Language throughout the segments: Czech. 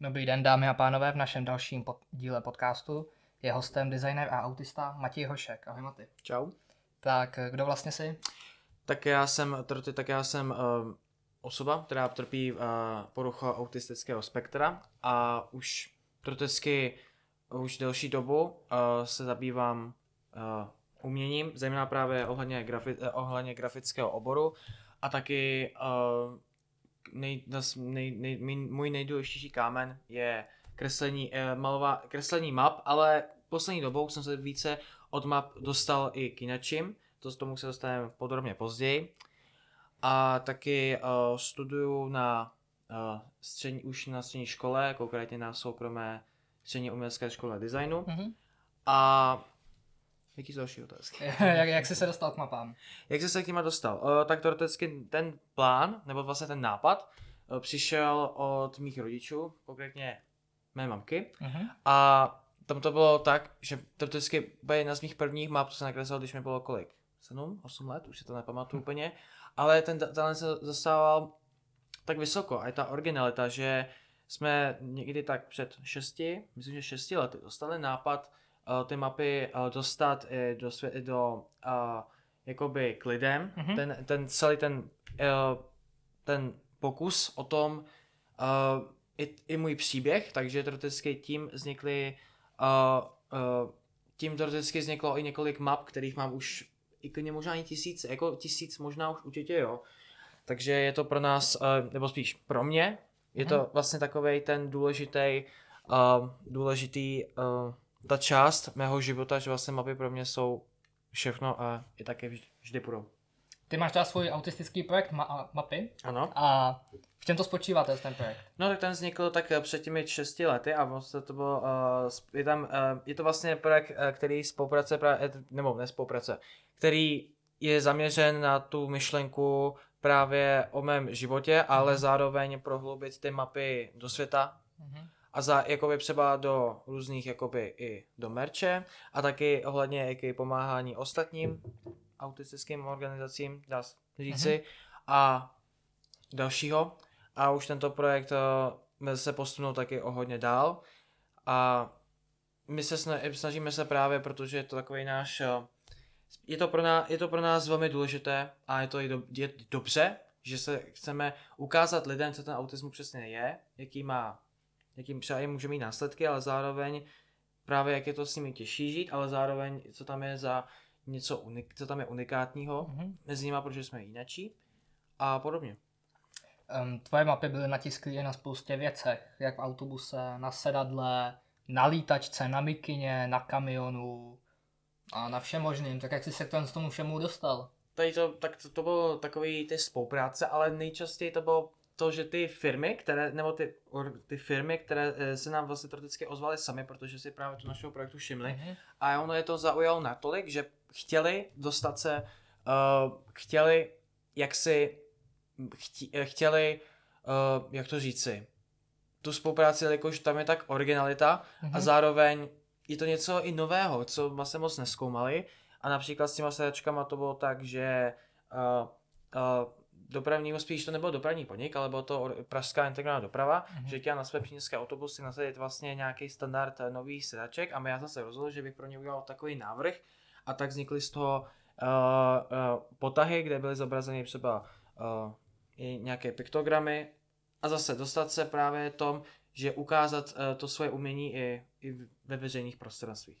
Dobrý den, dámy a pánové, v našem dalším pod, díle podcastu je hostem designer a autista Matěj Hošek. Ahoj Maty. Čau. Tak kdo vlastně jsi? Tak já jsem, tak já jsem uh, osoba, která trpí uh, porucha autistického spektra a už protesky už delší dobu uh, se zabývám uh, uměním, zejména právě ohledně, grafi, ohledně grafického oboru a taky uh, nej, nej, nej, můj nejdůležitější kámen je kreslení, uh, malová, kreslení map, ale poslední dobou jsem se více od map dostal i k inačím, to z tomu se dostaneme podrobně později. A taky uh, studuju na uh, střední, už na střední škole, konkrétně na soukromé střední umělecké škole designu. Mm-hmm. A Jaký jsou další otázky? jak, jak jsi se dostal k mapám? Jak jsi se k nima dostal? Uh, tak teoreticky ten plán, nebo vlastně ten nápad, uh, přišel od mých rodičů, konkrétně mé mamky. Uh-huh. A tam to bylo tak, že teoreticky jedna z mých prvních map, to se nakreslil, když mi bylo kolik? 7, 8 let, už si to nepamatuju uh-huh. úplně. Ale ten talent se zastával tak vysoko a je ta originalita, že jsme někdy tak před 6, myslím, že 6 lety dostali nápad uh, ty mapy uh, dostat i do, svě- do uh, jakoby k lidem. Mm-hmm. Ten, ten celý ten, uh, ten pokus o tom, uh, i, i můj příběh, takže teoreticky tím vznikly uh, uh, tím teoreticky vzniklo i několik map, kterých mám už i klidně možná i tisíc, jako tisíc možná už určitě jo. Takže je to pro nás, uh, nebo spíš pro mě, je to mhm. vlastně takový ten důležitý, uh, důležitý uh, ta část mého života, že vlastně mapy pro mě jsou všechno a i také vždy, vždy budou. Ty máš teda svůj autistický projekt ma- mapy. Ano. A v čem to spočívá ten projekt? No tak ten vznikl tak eh, před těmi 6 lety a vlastně to bylo, uh, je tam, uh, je to vlastně projekt, uh, který spolupracuje, právě, nebo nespolupracuje, který je zaměřen na tu myšlenku právě o mém životě, ale mm. zároveň prohloubit ty mapy do světa. Mm a za jakoby třeba do různých jakoby i do merče a taky ohledně jakoby pomáhání ostatním autistickým organizacím, dá se říci, mm-hmm. a dalšího. A už tento projekt uh, se posunul taky o hodně dál a my se snažíme se právě, protože je to takový náš, uh, je to, pro nás, je to pro nás velmi důležité a je to i do, je dobře, že se chceme ukázat lidem, co ten autismus přesně je, jaký má jakým třeba i může mít následky, ale zároveň právě jak je to s nimi těžší žít, ale zároveň co tam je za něco, unik, co tam je unikátního mm-hmm. mezi nimi, protože jsme jinačí a podobně. Um, tvoje mapy byly natisklé na spoustě věcech, jak v autobuse, na sedadle, na lítačce, na mikině, na kamionu a na všem možným. Tak jak jsi se k tomu všemu dostal? Tady to, tak to, to bylo takový ty spolupráce, ale nejčastěji to bylo to, že ty firmy, které, nebo ty, ty firmy, které eh, se nám vlastně teoreticky ozvaly sami, protože si právě tu našeho projektu všimli mm-hmm. a ono je to zaujalo natolik, že chtěli dostat se, uh, chtěli, jak si, eh, chtěli, uh, jak to říci, tu spolupráci, jakož tam je tak originalita mm-hmm. a mhm. zároveň je to něco i nového, co vlastně moc neskoumali a například s těma sedačkama to bylo tak, že uh, uh, dopravního, spíš to nebyl dopravní podnik, ale bylo to pražská integrovaná doprava, mm-hmm. že chtěla na své příměstské autobusy nasadit vlastně nějaký standard eh, nových sedaček a já jsem se rozhodl, že bych pro ně udělal takový návrh a tak vznikly z toho uh, uh, potahy, kde byly zobrazeny třeba uh, i nějaké piktogramy a zase dostat se právě tom, že ukázat uh, to svoje umění i, i ve veřejných prostorenstvích.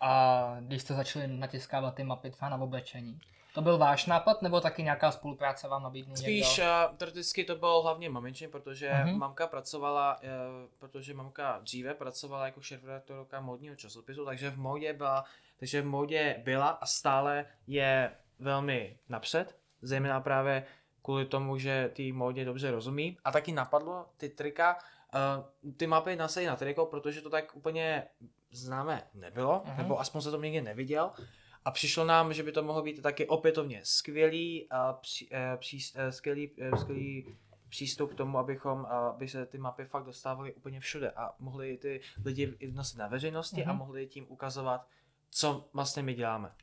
A když jste začali natiskávat ty mapy třeba na oblečení, to byl váš nápad, nebo taky nějaká spolupráce vám nabídnul Spíš uh, teoreticky to bylo hlavně maminčně, protože uh-huh. mamka pracovala, uh, protože mamka dříve pracovala jako šéf-redaktorka módního časopisu, takže v módě byla, takže v módě byla a stále je velmi napřed, zejména právě kvůli tomu, že ty módě dobře rozumí. A taky napadlo ty trika, uh, ty mapy nasadit na triko, protože to tak úplně známe nebylo, uh-huh. nebo aspoň se to nikdy neviděl. A přišlo nám, že by to mohlo být taky opětovně skvělý, a při, eh, při, eh, skvělý, eh, skvělý přístup k tomu, abychom, aby se ty mapy fakt dostávaly úplně všude a mohli ty lidi nosit na veřejnosti mm-hmm. a mhm. mohli tím ukazovat, co vlastně my děláme.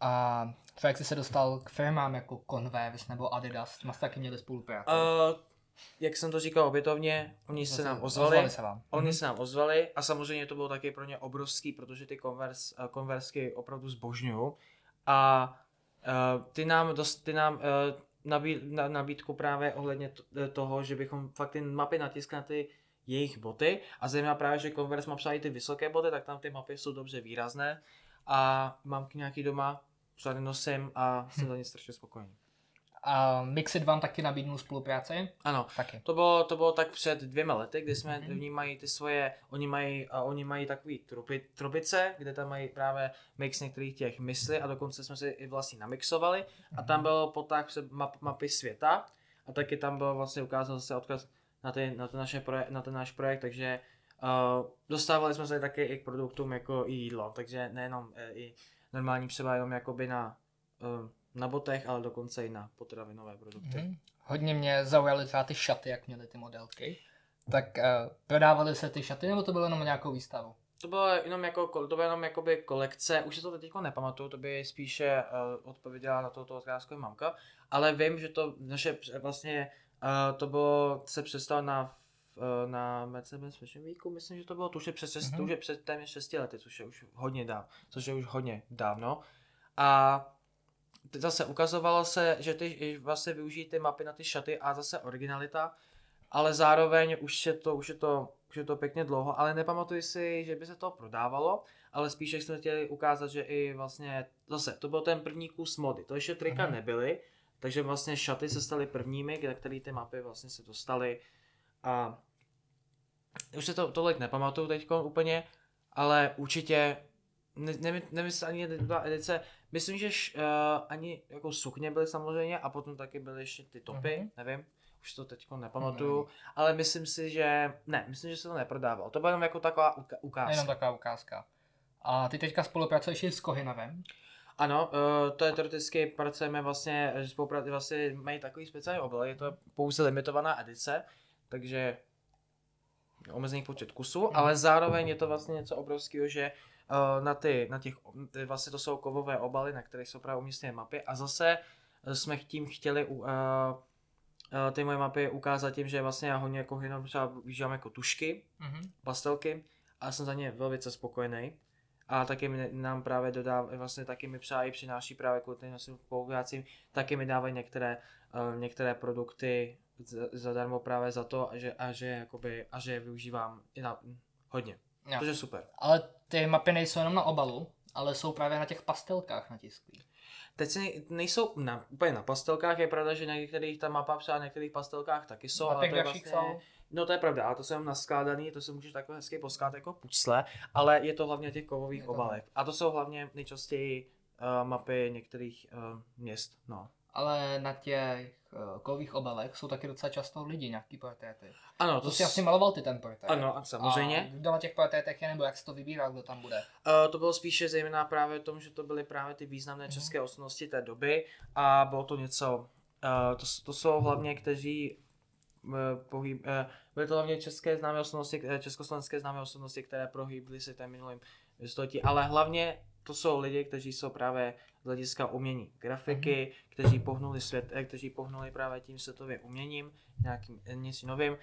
A co jak jsi se dostal k firmám jako Converse nebo Adidas, s taky měli spolupráci? Uh, jak jsem to říkal opětovně, oni se nám ozvali, ozvali se vám. oni Mhm. se nám ozvali a samozřejmě to bylo taky pro ně obrovský, protože ty konvers, eh, konversky opravdu zbožňují a uh, ty nám, dost, ty nám uh, nabí, na, nabídku právě ohledně toho, že bychom fakt ty mapy natiskli na ty jejich boty a zejména právě, že Converse má třeba i ty vysoké boty, tak tam ty mapy jsou dobře výrazné a mám nějaký doma, pořád nosím a jsem za ně strašně spokojený. A Mixit vám taky nabídnul spolupráci? Ano, Taky. To bylo, to bylo tak před dvěma lety, kdy jsme, Mhm. mm-hmm. oni mají ty svoje, oni mají, a oni mají takový truby, trubice, kde tam mají právě mix některých těch mysli a dokonce jsme si i vlastně namixovali a tam byl poták map, mapy světa a taky tam byl vlastně ukázal se odkaz na, ty, na, ten naše proje, na ten náš projekt, takže uh, dostávali jsme se taky i k produktům jako i jídlo, takže nejenom uh, i normální třeba jenom jakoby na, uh, na botech, ale dokonce i na potravinové produkty. Mhm. Hodně mě zaujaly třeba ty šaty, jak měly ty modelky. Tak uh, prodávaly se ty šaty, nebo to bylo jenom nějakou výstavu? To bylo jenom jako, to bylo jenom jakoby kolekce, už si to teď nepamatuju, to by spíše uh, odpověděla na toto otázku mamka, ale vím, že to naše vlastně, uh, to bylo, se přestalo na na Mercedes Fashion Weeku, myslím, že to bylo, je přes, mm-hmm. už je před téměř 6 lety, což je už hodně dávno, což je už hodně dávno. A zase ukazovalo se, že ty vlastně využijí ty mapy na ty šaty a zase originalita, ale zároveň už je to, už je to, už je to pěkně dlouho, ale nepamatuji si, že by se to prodávalo, ale spíše jsme chtěli ukázat, že i vlastně, zase, to byl ten první kus mody, to ještě trika mm-hmm. nebyly, takže vlastně šaty se staly prvními, kde který ty mapy vlastně se dostaly a už se to tolik nepamatuju teď úplně, ale určitě ne, ne, nemyslím ani dva edice, myslím, že š, uh, ani jako sukně byly samozřejmě a potom taky byly ještě ty topy, mm-hmm. nevím, už to teď nepamatuju, mm-hmm. ale myslím si, že ne, myslím, že se to neprodávalo, to byla jenom jako taková uka- ukázka. Jenom taková ukázka. A ty teďka spolupracuješ i s Kohinavem? Ano, uh, to je teoreticky, pracujeme vlastně, spolupráci vlastně mají takový speciální obal, je to pouze limitovaná edice, takže omezený počet kusů, mm. ale zároveň je to vlastně něco obrovského, že na ty, na těch, vlastně to jsou kovové obaly, na kterých jsou právě umístěné mapy a zase jsme tím chtěli uh, uh, ty moje mapy ukázat tím, že vlastně já hodně jako jenom třeba využívám jako tušky, mm-hmm. pastelky a jsem za ně velice spokojený. A taky mi, nám právě dodá, vlastně taky mi třeba i přináší právě kvůli těm našim spolupracím, taky mi dávají některé, uh, některé produkty zadarmo právě za to, a že, a že, jakoby, a že je využívám i na, hodně. Jo. To je super. Ale ty mapy nejsou jenom na obalu, ale jsou právě na těch pastelkách natisklý. Teď si nejsou na, úplně na pastelkách, je pravda, že na některých ta mapa třeba na některých pastelkách taky jsou, ale to je vlastně, jsou. No to je pravda, a to jsou naskládaný, to se může takhle hezky poskládat jako pucle, ale je to hlavně těch kovových obalech. A to jsou hlavně nejčastěji uh, mapy některých uh, měst, no. Ale na těch uh, kových obalech jsou taky docela často lidi, nějaký portréty. Ano, to, to si asi maloval ty ten portrét. Ano, a samozřejmě. A kdo na těch portrétech je, nebo jak se to vybíral, kdo tam bude? Uh, to bylo spíše zejména právě v tom, že to byly právě ty významné mm. české osobnosti té doby a bylo to něco, uh, to, to jsou hlavně, kteří pohyb, byly to hlavně české známé osobnosti, československé známé osobnosti, které prohýbly se tam minulým století, ale hlavně to jsou lidi, kteří jsou právě z hlediska umění grafiky, mm. kteří pohnuli svět, kteří pohnuli právě tím světovým uměním, nějakým něco novým,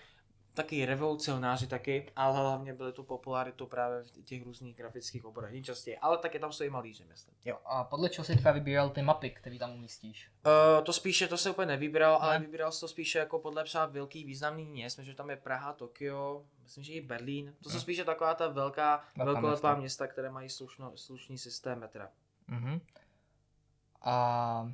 taky revolucionáři taky, ale hlavně byly tu popularitu právě v těch různých grafických oborech, nejčastěji, ale taky tam jsou i malíři, myslím. Jo. A podle čeho si teďka vybíral ty mapy, které tam umístíš? Uh, to spíše, to se úplně nevybíral, ne. ale vybíral se to spíše jako podle třeba velký významný měst, myslím, že tam je Praha, Tokio, myslím, že i Berlín. To jsou hmm. spíše taková ta velká, velkolepá města. města, které mají slušno, slušný systém metra. Uh-huh. A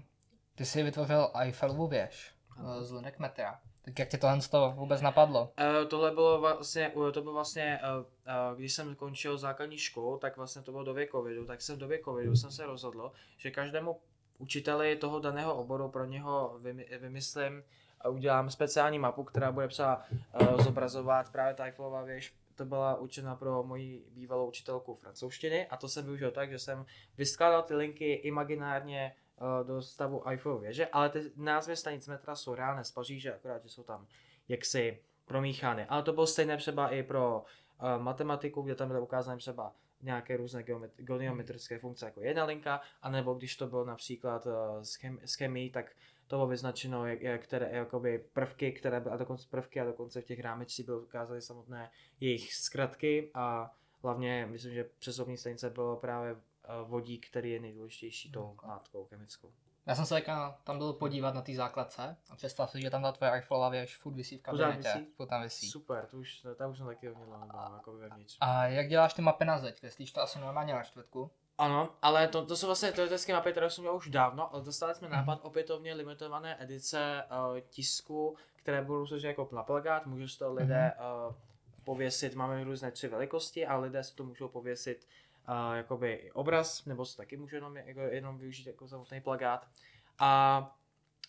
ty jsi vytvořil Eiffelovu věž z linek metra. Tak jak ti tohle z toho vůbec napadlo? Uh, tohle bylo vlastně, to bylo vlastně, uh, uh, když jsem končil základní školu, tak vlastně to bylo do covidu, tak jsem do covidu jsem se rozhodl, že každému učiteli toho daného oboru pro něho vymyslím a udělám speciální mapu, která bude třeba uh, zobrazovat právě ta Eiffelová věž. To byla určena pro moji bývalou učitelku francouzštiny a to jsem využil tak, že jsem vyskládal ty linky imaginárně do stavu Eiffelovy věže, ale ty názvy stanic metra jsou reálné z Paříže, akorát, že jsou tam jaksi promíchány. Ale to bylo stejné třeba i pro uh, matematiku, kde tam byly ukázány třeba nějaké různé geometrické funkce jako jedna linka, anebo když to bylo například uh, s, s chemií, tak to bylo vyznačeno, jak, jak které jakoby prvky, které byly, a dokonce prvky a dokonce v těch rámečcích byly ukázaly samotné jejich zkratky a hlavně myslím, že přesobní stanice bylo právě eh, vodík, který je nejdůležitější tou látkou chemickou. Já jsem se tam byl podívat na té základce a představ si, že tam ta tvoje Eiffelová věž furt vysí v kabinetě. Furt tam vysí. Super, to už, tam už jsem taky hodně dlouho jako vevnitř. A jak děláš ty mapy na zeď? Kreslíš to asi normálně na čtvrtku? Ano, ale to, to jsou vlastně teoretické mapy, které jsem měl už dávno, ale dostali jsme mm. nápad opětovně limitované edice uh, tisku, které budou složit jako na plagát, můžou si to lidé uh, pověsit, máme různé tři velikosti a lidé si to můžou pověsit uh, jakoby obraz, nebo se taky můžou jenom, jako, jenom využít jako samotný plagát. A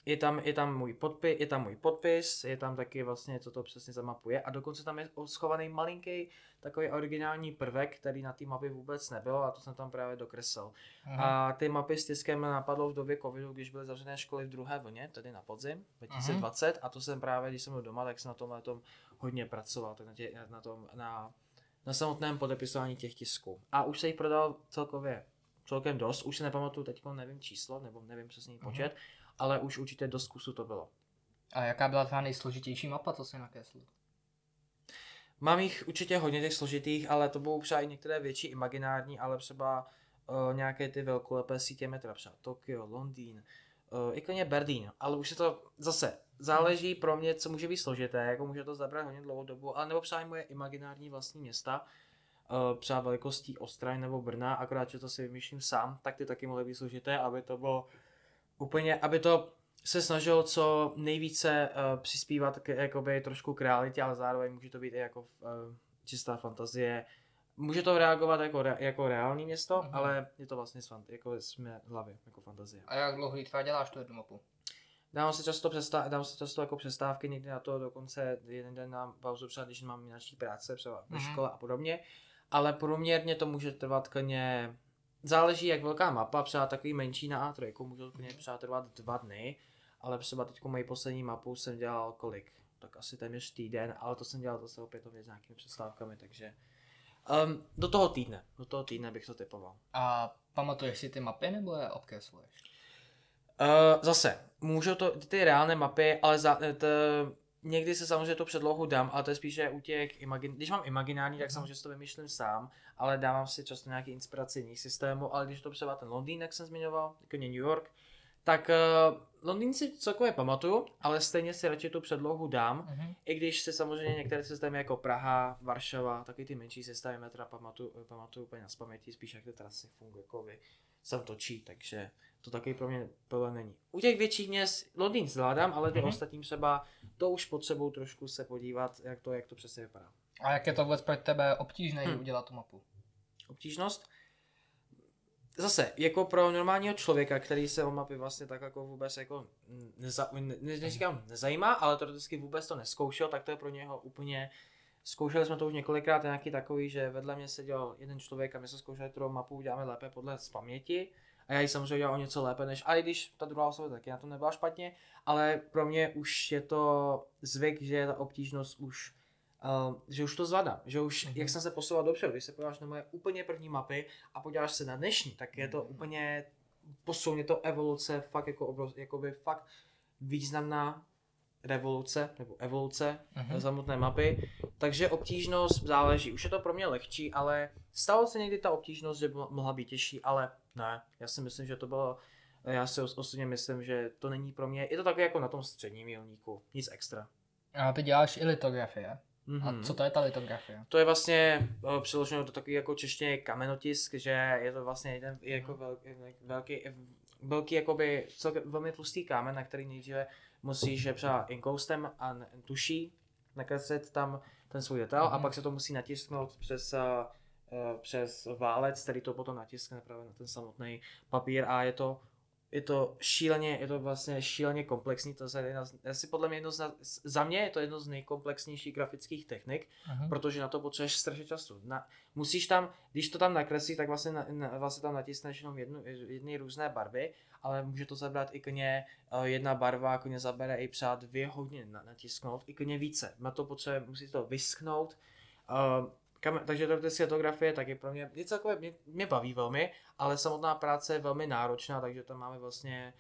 je tam, je tam můj podpis, je tam můj podpis, je tam taky vlastně, co to přesně za mapu je a dokonce tam je schovaný malinký takový originální prvek, který na té mapě vůbec nebyl a to jsem tam právě dokreslil. Aha. A ty mapy s tiskem napadlo v době covidu, když byly zavřené školy v druhé vlně, tedy na podzim 2020 Aha. a to jsem právě, když jsem byl doma, tak jsem na tom, na tom hodně pracoval, tak na, tě, na tom, na, na samotném podepisování těch tisků. A už se jich prodal celkově celkem dost, už se nepamatuju teď, nevím číslo, nebo nevím přesný počet, uh-huh. ale už určitě dost kusu to bylo. A jaká byla tvá nejsložitější mapa, co jsi nakreslil? Mám jich určitě hodně těch složitých, ale to budou třeba i některé větší imaginární, ale třeba uh, nějaké ty velkolepé sítě metra, třeba Tokio, Londýn, i klidně Berlín, ale už se to zase záleží pro mě, co může být složité, jako může to zabrat hodně dlouhou dobu, ale nebo třeba moje imaginární vlastní města, uh, třeba velikostí Ostraj nebo Brna, akorát, že to si vymýšlím sám, tak ty taky mohly být složité, aby to bylo úplně, aby to se snažil co nejvíce uh, přispívat k jakoby trošku k realitě, ale zároveň může to být i jako uh, čistá fantazie. Může to reagovat jako, re, jako reální město, mm-hmm. ale je to vlastně svant, jako mé hlavy, jako fantazie. A jak dlouho třeba děláš tu jednu mapu? Dám si často, přestá- dám si často jako přestávky, někdy na to dokonce jeden den na pauzu, třeba když mám jináčí práce, třeba ve mm-hmm. škole a podobně ale průměrně to může trvat klidně, záleží jak velká mapa, třeba takový menší na A3, může to klidně třeba trvat dva dny, ale třeba teď moji poslední mapu jsem dělal kolik, tak asi téměř týden, ale to jsem dělal zase opětovně s nějakými přestávkami, takže um, do toho týdne, do toho týdne bych to typoval. A pamatuješ si ty mapy nebo je obkresluješ? Uh, zase, můžou to ty reálné mapy, ale za, to, někdy se samozřejmě tu předlohu dám, ale to je spíše u těch, imagin... když mám imaginární, tak mhm. samozřejmě to vymýšlím sám, ale dávám si často nějaký inspiraci jiných systémů, ale když to třeba ten Londýn, jak jsem zmiňoval, jako New York, tak uh, Londýn si celkově pamatuju, ale stejně si radši tu předlohu dám, uh-huh. i když si samozřejmě některé systémy jako Praha, Varšava, taky ty menší systémy metra pamatuju, pamatuju úplně na paměti, spíš jak ty trasy fungují, jako vy, se točí, takže to taky pro mě problém není. U těch větších měst Londýn zvládám, ale ty mm-hmm. ostatní třeba to už potřebuju trošku se podívat, jak to, jak to přesně vypadá. A jak je to vůbec pro tebe obtížné hmm. udělat tu mapu? Obtížnost? Zase, jako pro normálního člověka, který se o mapy vlastně tak jako vůbec jako neza, ne, ne, neříkám nezajímá, ale to vždycky vůbec to neskoušel, tak to je pro něho úplně Zkoušeli jsme to už několikrát, nějaký takový, že vedle mě seděl jeden člověk a my jsme zkoušeli, kterou mapu uděláme lépe podle z paměti. A já ji samozřejmě dělal o něco lépe než, a i když ta druhá osoba taky na to nebyla špatně, ale pro mě už je to zvyk, že ta obtížnost už, uh, že už to zvládám, že už, mm-hmm. jak jsem se posouval dopředu, když se podíváš na moje úplně první mapy a podíváš se na dnešní, tak je to úplně, posun, je to evoluce, fakt jako obrov, jakoby fakt významná revoluce nebo evoluce uh-huh. samotné mapy, takže obtížnost záleží. Už je to pro mě lehčí, ale stalo se někdy ta obtížnost, že mohla být těžší, ale ne, já si myslím, že to bylo, já si osobně myslím, že to není pro mě, je to takové jako na tom středním milníku, nic extra. A ty děláš i litografie. Mm-hmm. A mhm. co to je ta litografie? To je vlastně uh, přiloženo do takový jako češtině kamenotisk, že je to vlastně jeden jako mhm. velký, velký, velký jakoby celkem velmi tlustý kámen, na který nejdříve musíš třeba inkoustem a tuší nakreslit tam ten svůj detail mm-hmm. a mhm. pak se to musí natisknout přes uh, přes válec, který to potom natiskne právě na ten samotný papír a je to je to šíleně, je to vlastně šíleně komplexní, to je jedna asi podle mě jedno z, za mě je to jedno z nejkomplexnějších grafických technik, uh-huh. protože na to potřebuješ strašně času. Na, musíš tam, když to tam nakreslí, tak vlastně, na, na, vlastně tam natisneš jenom jednu, jedny různé barvy, ale může to zabrat i klidně uh, jedna barva, klidně zabere i třeba dvě hodiny na, natisknout, i klidně více. Na to potřebuje, musí to vyschnout, uh, kam, takže to fotografie taky pro mě, je celkově, mě, mě baví velmi, ale samotná práce je velmi náročná, takže tam máme vlastně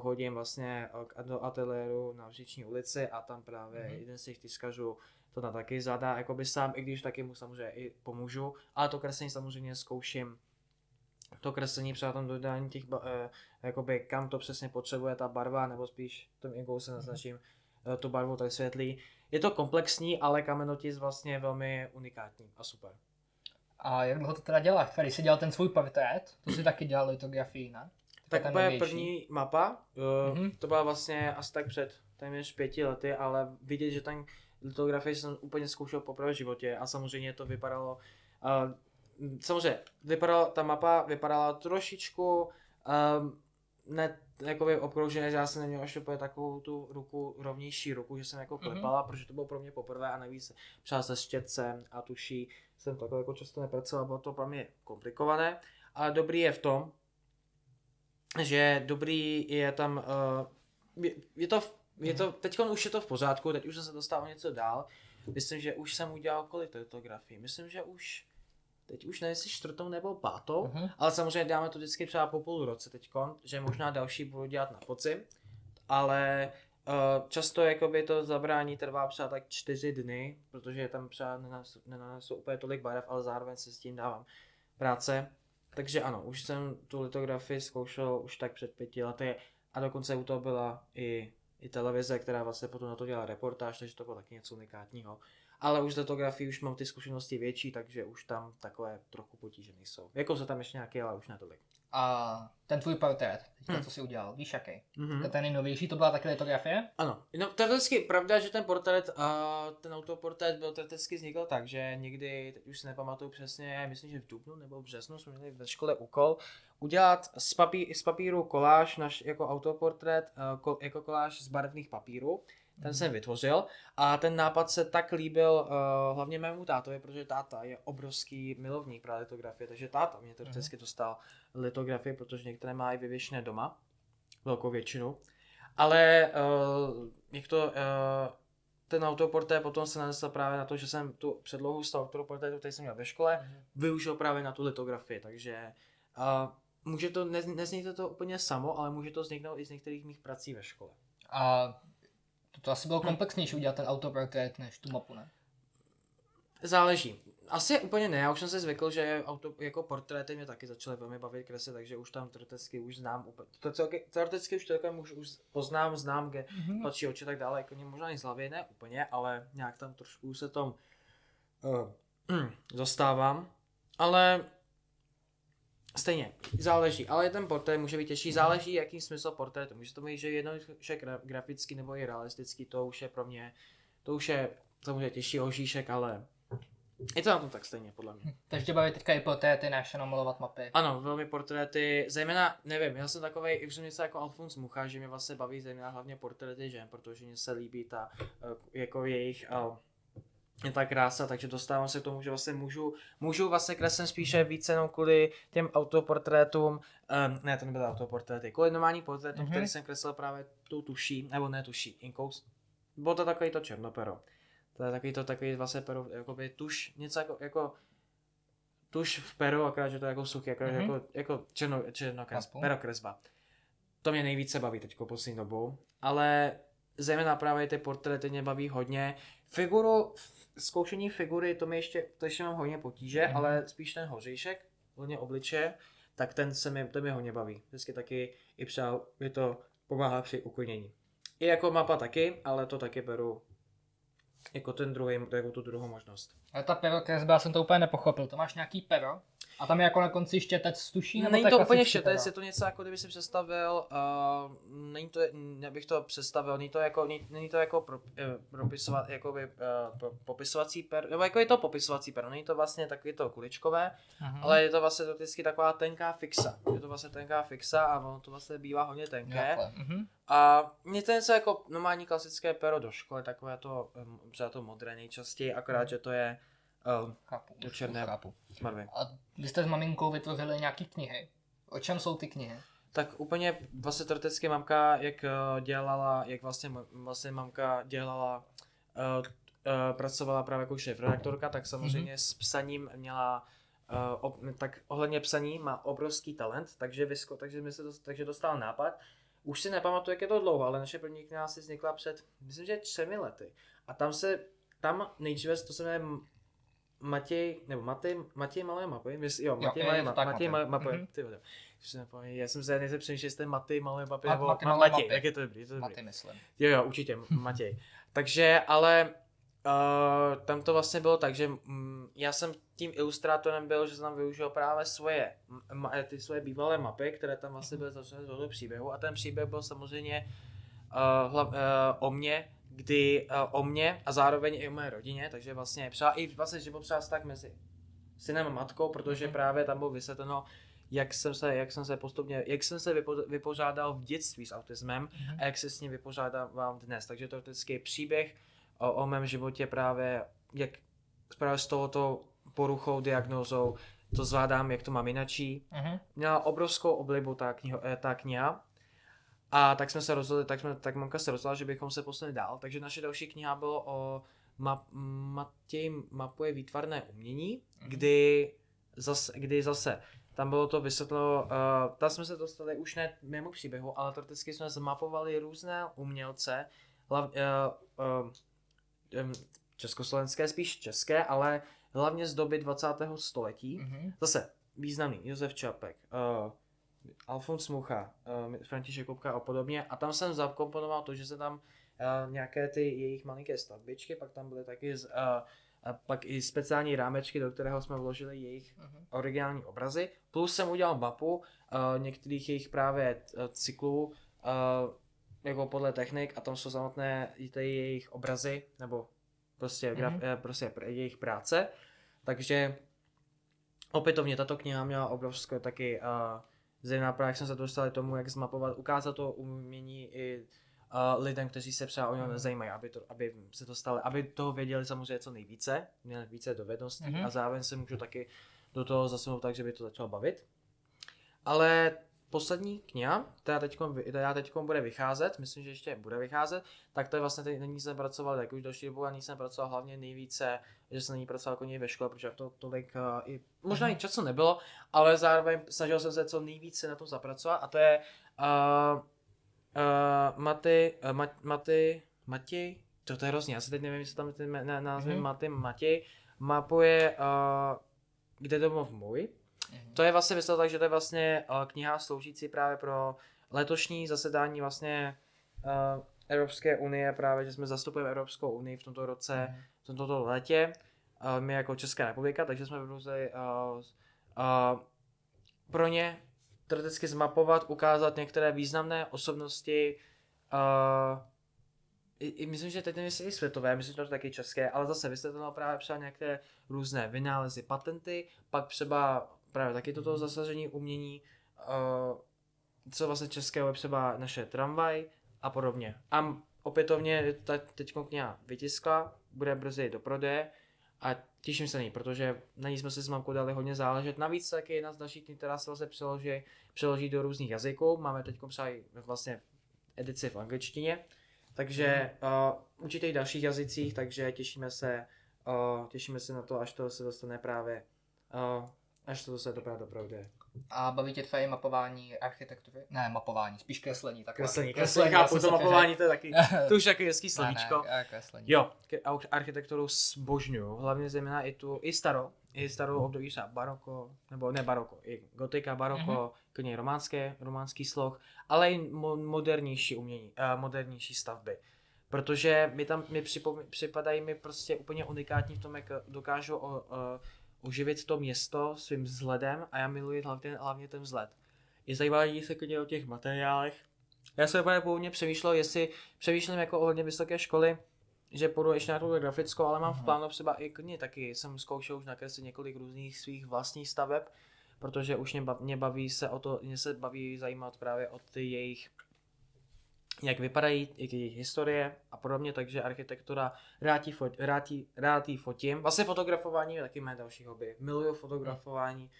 chodím vlastně do ateliéru na Vřiční ulici a tam právě mm-hmm. jeden z těch tiskařů to na taky zadá, jakoby sám, i když taky mu samozřejmě i pomůžu, ale to kreslení samozřejmě zkouším to kreslení třeba tam dodání těch, eh, jakoby kam to přesně potřebuje ta barva, nebo spíš tom inkou se naznačím eh, tu barvu, tak světlý. Je to komplexní, ale kamenotis vlastně velmi unikátní a super. A jak dlouho to teda děláš? Když jsi dělal ten svůj portrét, to si taky dělal litografii, ne? Tak to je první mapa, uh, mm-hmm. to byla vlastně asi tak před téměř pěti lety, ale vidět, že ten litografii jsem úplně zkoušel poprvé v životě a samozřejmě to vypadalo, uh, samozřejmě vypadala, ta mapa vypadala trošičku um, ne jakoby obkroužené, že já jsem neměl ještě úplně takovou tu ruku, rovnější ruku, že jsem jako mhm. klepala, mm-hmm. protože to bylo pro mě poprvé a navíc třeba se štětcem a tuší jsem takhle jako často nepracoval, bylo to pro mě komplikované, ale dobrý je v tom, že dobrý je tam, uh, je, je to, je to, teď už je to v pořádku, teď už jsem se dostal něco dál, myslím, že už jsem udělal kolik litografii, myslím, že už teď už nevím, jestli čtvrtou nebo pátou, uh-huh. ale samozřejmě dáme to vždycky třeba po půl roce teď, že možná další budu dělat na podzim, ale uh, často jakoby to zabrání trvá třeba tak čtyři dny, protože tam třeba nenanesu úplně tolik barev, ale zároveň se s tím dávám práce. Takže ano, už jsem tu litografii zkoušel už tak před pěti lety a dokonce u toho byla i, i televize, která vlastně potom na to dělala reportáž, takže to bylo taky něco unikátního ale už z litografii už mám ty zkušenosti větší, takže už tam takové trochu potíže nejsou. Jako se tam ještě nějaké, ale už ne tolik. A ten tvůj portrét, teďka, hmm. co jsi udělal, víš jaký? Mm-hmm. Ten nejnovější, to byla taky litografie? Ano, no to je vždycky pravda, že ten portrét, uh, ten autoportrét byl teoreticky vznikl tak, že někdy, teď už si nepamatuju přesně, myslím, že v Dubnu nebo v březnu jsme měli ve škole úkol udělat z, papí, z papíru koláž naš, jako autoportrét, uh, kol, jako koláž z barevných papírů ten jsem vytvořil a ten nápad se tak líbil uh, hlavně mému tátovi, protože táta je obrovský milovník právě litografie, takže táta mě to mhm. vždycky dostal litografie, protože některé má i vyvěšené doma, velkou většinu. Ale uh, jak to, uh, ten autoporté potom se nanesl právě na to, že jsem tu předlohu z toho autoportrétu, který jsem měl ve škole, mm. využil právě na tu litografii, takže uh, může to, ne, nezní to, to úplně samo, ale může to vzniknout i z některých mých prací ve škole. A to, asi bylo komplexnější udělat ten autoportrét než tu mapu, ne? Záleží. Asi úplně ne, já už jsem se zvykl, že auto, jako portréty mě taky začaly velmi bavit kresy, takže už tam teoreticky už znám úplně, to celky, teoreticky už celkem už, už poznám, znám, kde mm-hmm. patří oči tak dále, jako možná i z hlavy, ne úplně, ale nějak tam trošku se tom uh, dostávám, ale Stejně, záleží, ale ten portrét může být těžší, záleží jaký smysl portrétu. Může to být, že jednoduše grafický nebo i realistický, to už je pro mě, to už je samozřejmě těžší ožíšek, ale je to na tom tak stejně, podle mě. Takže tě baví teďka i portréty, než jenom malovat mapy. Ano, velmi portréty, zejména, nevím, já jsem takový, už jsem něco jako Alfons Mucha, že mě vlastně baví zejména hlavně portréty žen, protože mě se líbí ta, eh, jako jejich, uh, je ta krása, takže dostávám se k tomu, že vlastně můžu, můžu vlastně kreslem spíše víc jenom kvůli těm autoportrétům, um, ne, to nebyly autoportréty, kvůli normální portrétům, mm-hmm. který jsem kreslil právě tu tuší, nebo ne tuší, inkou, bylo to takový to černopero. To je takový to, takový vlastně pero, jakoby tuš, něco jako, jako tuš v peru, akorát, že to je jako suchý, akorát, mm-hmm. jako, jako černo, černo pero kresba. To mě nejvíce baví teď poslední dobou, ale zejména právě ty portréty mě baví hodně. Figuru, zkoušení figury, to mi ještě, to ještě mám hodně potíže, mm. ale spíš ten hořejšek, hodně obliče, tak ten se mi, to mi hodně baví. Vždycky taky i přál, mi to pomáhá při uklidnění. I jako mapa taky, ale to taky beru jako ten druhý, jako tu druhou možnost. Ale ta pero kresba, já jsem to úplně nepochopil. To máš nějaký pero? A tam je jako na konci štětec z tuší? Není to úplně štětec, je to něco jako kdyby si představil, uh, není to, bych to představil, není to jako, není to jako pro, eh, propisovat, jako by, uh, popisovací per, nebo jako je to popisovací per, není to vlastně takový to kuličkové, uh-huh. ale je to vlastně to vždycky taková tenká fixa, je to vlastně tenká fixa a ono to vlastně bývá hodně tenké. Uh-huh. A mě to něco jako normální klasické pero do školy, takové to, třeba to modré nejčastěji, akorát, uh-huh. že to je Uh, chápu. Do černé chápu. barvy. A vy jste s maminkou vytvořili nějaké knihy. O čem jsou ty knihy? Tak úplně vlastně teoreticky mamka, jak eh, dělala, jak vlastně, vlastně mamka dělala, uh, uh, pracovala právě jako šéf redaktorka, tak samozřejmě mm-hmm. s psaním měla Uh, ob, tak ohledně psaní má obrovský talent, takže, vysko, takže, mi se dost, takže dostal nápad, už si nepamatuju, jak je to dlouho, ale naše první kniha asi vznikla před, myslím, že třemi lety. A tam se, tam nejdříve to se jmenuje Matěj, nebo Matěj, Matěj Malé mapy, mysl, jo, Matěj Malé mapy, Matěj Malé mapy, mm-hmm. ty vole. Já jsem se nejse přemýšlel, jestli Matěj Malé mapy, nebo Matěj, Matěj, jak je to dobrý, to dobrý. Matěj, myslím. Jo, jo, určitě, Matěj. Takže, ale Uh, tam to vlastně bylo tak, že mm, já jsem tím ilustrátorem byl, že jsem tam využil právě svoje, ma, ty svoje bývalé mapy, které tam vlastně byly začané z toho příběhu a ten příběh byl samozřejmě uh, hla, uh, o mě, kdy uh, o mě a zároveň i o mé rodině, takže vlastně třeba i vlastně život třeba tak mezi synem a matkou, protože mm. právě tam bylo vysvětleno, jak jsem se, jak jsem se postupně, jak jsem se vypo, vypořádal v dětství s autismem mm. a jak se s ním vypořádám dnes. Takže to je vždycky příběh, o, o mém životě právě, jak právě s touto poruchou, diagnózou to zvládám, jak to mám jinačí. Uh-huh. Měla obrovskou oblibu ta, kniho, eh, ta kniha. A tak jsme se rozhodli, tak, jsme, tak mamka se rozhodla, že bychom se posunuli dál. Takže naše další kniha bylo o map, Matěj mapuje výtvarné umění, uh-huh. kdy, zase, kdy zase tam bylo to vysvětleno, uh, tam jsme se dostali už ne mimo příběhu, ale teoreticky jsme zmapovali různé umělce, hlav, uh, uh, československé, spíš české, ale hlavně z doby 20. století. Mm-hmm. Zase významný, Josef Čapek, uh, Alfons Mucha, uh, František Kupka a podobně. A tam jsem zakomponoval to, že se tam uh, nějaké ty jejich malinké stavbičky, pak tam byly taky z, uh, a pak i speciální rámečky, do kterého jsme vložili jejich uh-huh. originální obrazy. Plus jsem udělal mapu uh, některých jejich právě cyklů, uh, jako podle technik a tam jsou samotné ty jejich obrazy, nebo prostě, graf, eh, prostě jejich práce. Takže opětovně tato kniha měla obrovské taky uh, zejména právě jak jsem se dostal k tomu, jak zmapovat, ukázat to umění i uh, lidem, kteří se třeba o něm mm. zajímají, aby, to, aby se to stalo, aby toho věděli samozřejmě co nejvíce, měli více dovedností mm-hmm. a zároveň se můžu taky do toho zasunout tak, že by to začalo bavit. Ale poslední kniha, která teď která teďkom bude vycházet, myslím, že ještě bude vycházet, tak to je vlastně, teď, na ní jsem pracoval tak už další dobu a ní jsem pracoval hlavně nejvíce, že jsem na ní pracoval jako ve škole, protože to tolik uh, i, možná i času nebylo, ale zároveň snažil jsem se co nejvíce na tom zapracovat a to je uh, uh, Maty, uh, Mat, Maty, Matěj, to, to je hrozně, já se teď nevím, jestli tam ty názvy mm-hmm. Maty, Matěj, mapuje, uh, kde domov můj, Mm-hmm. To je vlastně vysvětleno tak, že to je vlastně uh, kniha sloužící právě pro letošní zasedání vlastně uh, Evropské unie, právě, že jsme zastupujeme Evropskou unii v tomto roce, mm-hmm. v tomto letě, uh, my jako Česká republika, takže jsme vybrali uh, uh, pro ně teoreticky zmapovat, ukázat některé významné osobnosti, uh, i, i myslím, že teď nevím, i světové, myslím, že to taky české, ale zase vysvětleno právě třeba některé různé vynálezy, patenty, pak třeba právě taky toto zasažení umění, uh, co vlastně českého je třeba naše tramvaj a podobně. A opětovně ta teď kniha vytiskla, bude brzy do prodeje a těším se na ní, protože na ní jsme si s mamkou dali hodně záležet. Navíc taky jedna z dalších knih, která se vlastně přeloží, přeloží do různých jazyků. Máme teď třeba i vlastně edici v angličtině, takže uh, určitě i dalších jazycích, takže těšíme se, uh, těšíme se na to, až to se dostane právě uh, Až to se dobrá dopravdy. A baví tě tvoje mapování architektury? Ne, mapování, spíš kreslení. Tak kreslení, kreslení, kreslení chápu, to mapování to je taky, to už taky hezký slovíčko. Ne, ne, kreslení. Jo, architekturu zbožňuju, hlavně zejména i tu, i starou, i starou období třeba baroko, nebo ne baroko, i gotika, baroko, mm-hmm. klidně románské, románský sloh, ale i modernější umění, uh, modernější stavby. Protože mi tam mi připom- připadají mi prostě úplně unikátní v tom, jak dokážu uh, uživit to město svým vzhledem a já miluji hlavně, hlavně ten vzhled. Je zajímavé se klidně o těch materiálech. Já jsem úplně původně přemýšlel, jestli přemýšlím jako ohledně vysoké školy, že půjdu ještě na tu grafickou, ale mám v mhm. plánu třeba i klidně taky. Jsem zkoušel už nakreslit několik různých svých vlastních staveb, protože už mě baví, mě baví se o to, mě se baví zajímat právě o ty jejich jak vypadají, jejich historie a podobně, takže architektura rád jí, fot, rád rád fotím. Vlastně fotografování je taky mé další hobby. Miluju fotografování,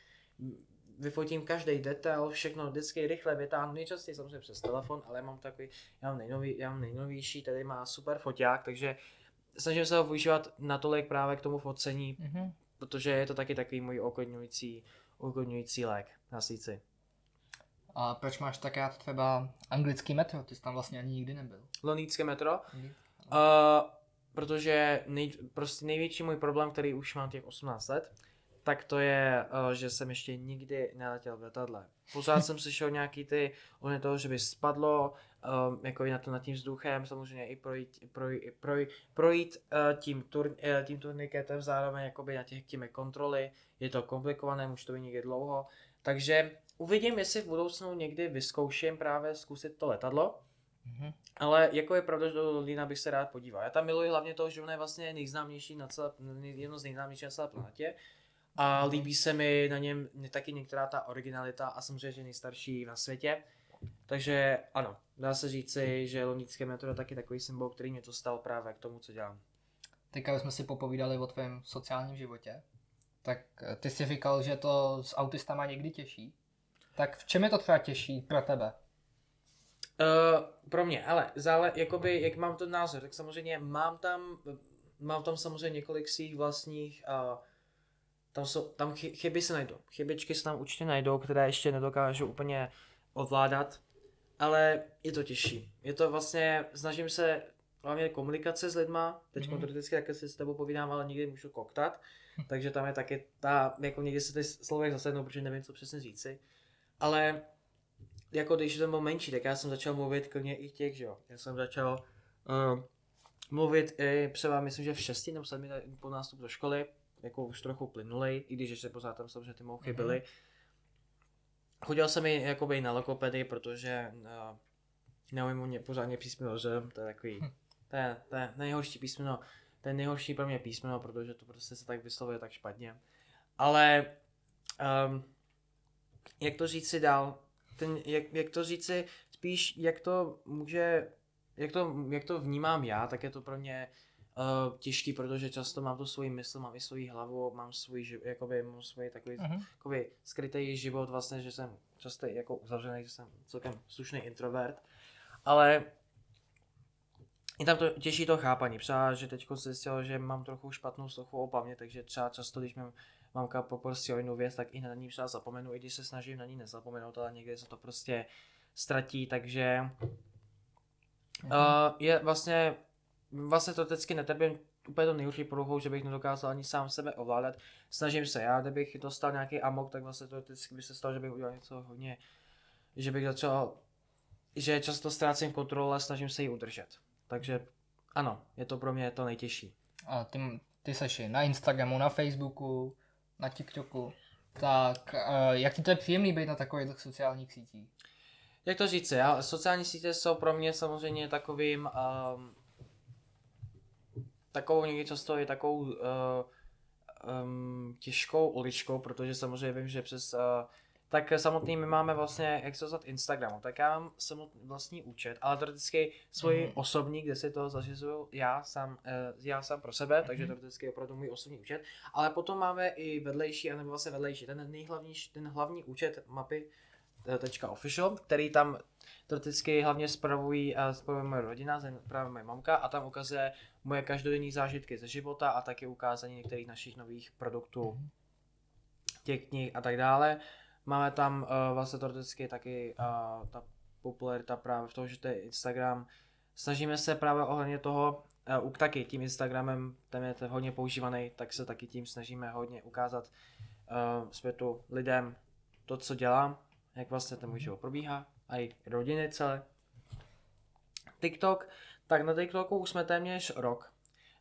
vyfotím každý detail, všechno vždycky rychle vytáhnu, nejčastěji samozřejmě přes telefon, ale mám takový, já mám, nejnový, já mám nejnovější, tady má super foťák, takže snažím se ho využívat natolik právě k tomu focení, mm-hmm. protože je to taky takový můj uklidňující, uklidňující lék na síci. A proč máš tak rád třeba anglický metro? Ty jsi tam vlastně ani nikdy nebyl. Londýnské metro? Uh, protože nej, prostě největší můj problém, který už mám těch 18 let, tak to je, uh, že jsem ještě nikdy neletěl v letadle. Pořád jsem slyšel nějaký ty, ohledně toho, že by spadlo, um, jako i na to nad tím vzduchem, samozřejmě i projít, projít, projít, projít uh, tím, tur, uh, tím turniketem zároveň jakoby na těch těmi kontroly, je to komplikované, může to být někdy dlouho, takže uvidím, jestli v budoucnu někdy vyzkouším právě zkusit to letadlo, Mm-hmm. Ale jako je pravda, že do Londýna bych se rád podíval. Já tam miluji hlavně toho, že on je vlastně nejznámější na celé, jedno z nejznámějších na celé planetě. A líbí se mi na něm taky některá ta originalita a samozřejmě, že nejstarší na světě. Takže ano, dá se říci, že londýnské metro je taky takový symbol, který mě to stal právě k tomu, co dělám. Teďka jsme si popovídali o tvém sociálním životě. Tak eh, ty jsi říkal, že to s autistama někdy těší. Tak v čem je to třeba těžší pro tebe? Uh, pro mě, ale zále, jakoby, jak mám ten názor, tak samozřejmě mám tam, mám tam samozřejmě několik svých vlastních, uh, tam, jsou, tam chyby se najdou, chybičky se tam určitě najdou, které ještě nedokážu úplně ovládat, ale je to těžší. Je to vlastně, snažím se hlavně komunikace s lidma, teď mm-hmm. teoreticky také si s tebou povídám, ale nikdy můžu koktat, takže tam je taky ta, jako někdy se ty slovy zasednou, protože nevím, co přesně říci, ale jako když jsem byl menší, tak já jsem začal mluvit klidně i těch, že jo. Já jsem začal uh, mluvit i třeba, myslím, že v 6 nebo 7 po nástupu do školy, jako už trochu plynulej, i když ještě pořád tam samozřejmě ty mouchy mm-hmm. byly. Chodil jsem i jakoby na lokopedy, protože uh, neumím mě pořádně písmeno že to je takový, hm. to je, to je nejhorší písmeno, to je nejhorší pro mě písmeno, protože to prostě se tak vyslovuje tak špatně. Ale um, jak to říct si dál, ten, jak, jak to říci, spíš jak to může, jak to, jak to vnímám já, tak je to pro mě uh, těžký, protože často mám tu svoji mysl, mám i svoji hlavu, mám svůj, jakoby, mám svůj takový uh-huh. jakoby, skrytý život vlastně, že jsem často jako uzavřený, že jsem celkem slušný introvert, ale i tam to těží to chápaní. Třeba, že teď se zjistil, že mám trochu špatnou slochu o paměť, takže třeba často, když mám mamka poprosí o jinou věc, tak i na ní třeba zapomenu, i když se snažím na ní nezapomenout, ale někdy se to prostě ztratí, takže uh, je vlastně, vlastně to vždycky netrpím úplně to nejhorší poruchou, že bych nedokázal ani sám sebe ovládat. Snažím se, já kdybych dostal nějaký amok, tak vlastně to vždycky by se stalo, že bych udělal něco hodně, že bych začal, že často ztrácím kontrolu a snažím se ji udržet. Takže ano, je to pro mě to nejtěžší. A ty, ty seš na Instagramu, na Facebooku, na TikToku, tak uh, jak ti to je příjemný být na takových sociálních sítích? Jak to říct, já, sociální sítě jsou pro mě samozřejmě takovým, um, takovou někdy často je takovou uh, um, těžkou uličkou, protože samozřejmě vím, že přes uh, tak samotný my máme vlastně, jak se zvat, Instagramu, tak já mám samotný vlastní účet, ale teoreticky svůj mm-hmm. osobní, kde si to zařizuju já sám, eh, já sám pro sebe, mm-hmm. takže teoreticky je opravdu můj osobní účet, ale potom máme i vedlejší, anebo vlastně vedlejší, ten nejhlavnější, ten hlavní účet mapy eh, .official, který tam teoreticky hlavně spravují a spravuje moje rodina, právě moje mamka a tam ukazuje moje každodenní zážitky ze života a taky ukázání některých našich nových produktů, mm-hmm. těch knih a tak dále. Máme tam uh, vlastně teoreticky taky uh, ta popularita právě v tom, že to je Instagram. Snažíme se právě ohledně toho, uh, taky tím Instagramem, ten je hodně používaný, tak se taky tím snažíme hodně ukázat uh, světu, lidem to, co dělám, jak vlastně ten můj život probíhá, a i rodiny celé. TikTok, tak na TikToku už jsme téměř rok.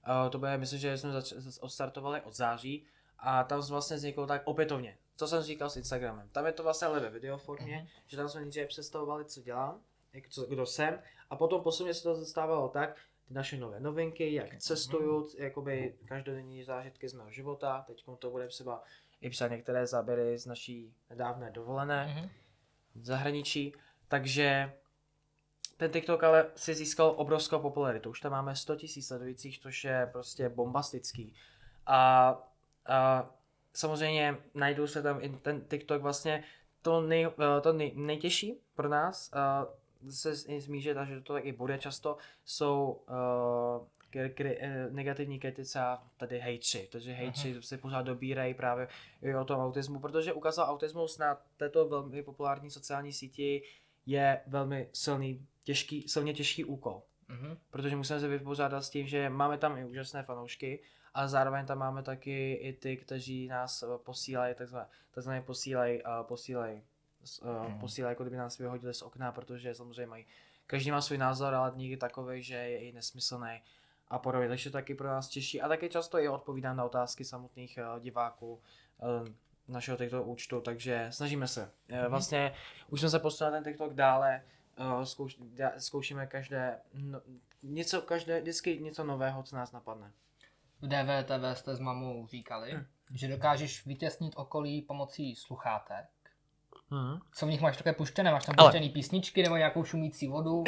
Uh, to bude, myslím, že jsme zač- odstartovali od září a tam vlastně vzniklo tak opětovně co jsem říkal s Instagramem. Tam je to vlastně ale ve videoformě, mm-hmm. že tam jsme nejdříve představovali, co dělám, jak, co, kdo jsem, a potom postupně se to zastávalo tak, ty naše nové novinky, jak cestuju, mm-hmm. jakoby každodenní zážitky z mého života, teď to bude třeba i psát některé záběry z naší nedávné dovolené mm-hmm. v zahraničí, takže ten TikTok ale si získal obrovskou popularitu. Už tam máme 100 000 sledujících, což je prostě bombastický. A, a samozřejmě najdou se tam i ten TikTok vlastně to, nej, eh, to nej, nejtěžší pro nás, uh, se zmížet a že to tak i bude často, jsou uh, kri, eh, negativní kritice a tady hejtři, takže hejtři uh-huh. se pořád dobírají právě i o tom autismu, protože ukázal autismus na této velmi populární sociální síti je velmi silný, těžký, silně těžký úkol. Uh-huh. Protože musíme se vypořádat s tím, že máme tam i úžasné fanoušky, a zároveň tam máme taky i ty, kteří nás posílají, takzvané, takzvané posílají, uh, posílají, uh, posílají, jako kdyby nás vyhodili z okna, protože samozřejmě mají, každý má svůj názor, ale někdy takový, že je i nesmyslný a podobně, takže to taky pro nás těžší a taky často i odpovídám na otázky samotných uh, diváků uh, našeho TikTok účtu, takže snažíme se. Mm-hmm. Vlastně už jsme se posunuli ten TikTok dále, zkouš, dá, zkoušíme každé, no, něco, každé, vždycky něco nového, co nás napadne. V DVTV jste s mamou říkali, hmm. že dokážeš vytěsnit okolí pomocí sluchátek. Hmm. Co v nich máš také puštěné? Máš tam Ale... puštěný písničky nebo nějakou šumící vodu?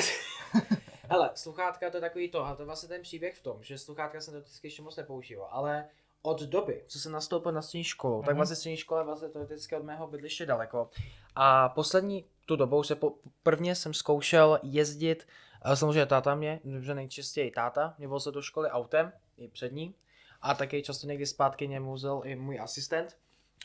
Hele, sluchátka to je takový to, a to je vlastně ten příběh v tom, že sluchátka jsem to vždycky ještě moc nepoužíval, ale od doby, co jsem nastoupil na střední školu, mm-hmm. tak mhm. vlastně střední škola je vlastně teoreticky od mého bydliště daleko. A poslední tu dobou se po, prvně jsem zkoušel jezdit, samozřejmě táta mě, že nejčastěji táta, mě vozil do školy autem, i přední, a taky často někdy zpátky mě vozil i můj asistent.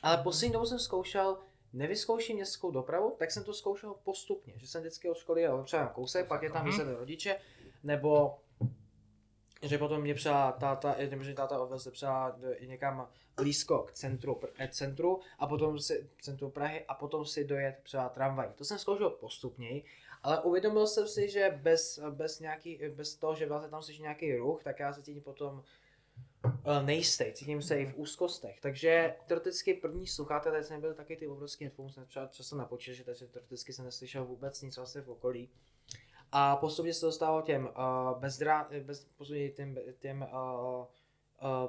Ale mhm. poslední dobou jsem zkoušel nevyzkouším městskou dopravu, tak jsem to zkoušel postupně, že jsem vždycky od školy jel třeba kousek, pak je tam mm rodiče, nebo že potom mě třeba táta, nebo že táta odvezl třeba někam blízko k centru, eh, centru a potom si, centru Prahy a potom si dojet třeba tramvaj. To jsem zkoušel postupněji, ale uvědomil jsem si, že bez, bez, nějaký, bez toho, že vlastně tam slyší nějaký ruch, tak já se tím potom uh, nejistý, cítím se i v úzkostech. Takže teoreticky první sluchátka, tady jsem byl taky ty obrovské headphones, jsem třeba často na počítači, takže teoreticky jsem neslyšel vůbec nic vlastně v okolí. A postupně se dostával těm uh, bezdrá, bez, postupně těm, těm uh, uh,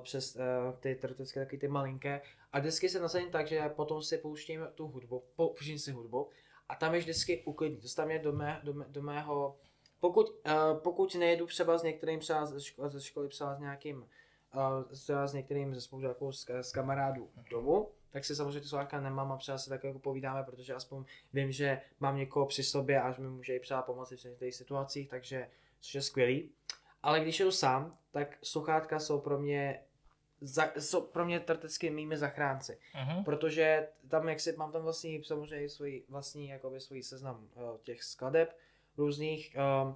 přes uh, ty teoretické taky ty malinké. A vždycky se nasadím tak, že potom si pouštím tu hudbu, pouštím si hudbu a tam je vždycky uklidní. To tam je do, mé, do, mé, do mého, pokud, uh, pokud nejedu třeba s některým třeba ze školy, ze školy třeba s nějakým uh, s některým ze spolužáků z, z kamarádů domů, tak si samozřejmě sluchátka nemám a třeba se tak jako povídáme, protože aspoň vím, že mám někoho při sobě a že mi může i třeba pomoci v těch situacích, takže což je skvělý. Ale když jdu sám, tak sluchátka jsou pro mě za, jsou pro mě teoreticky mými zachránci. Uh-huh. Protože tam, jak si mám tam vlastně samozřejmě svůj vlastní jakoby svůj seznam uh, těch skladeb různých, uh,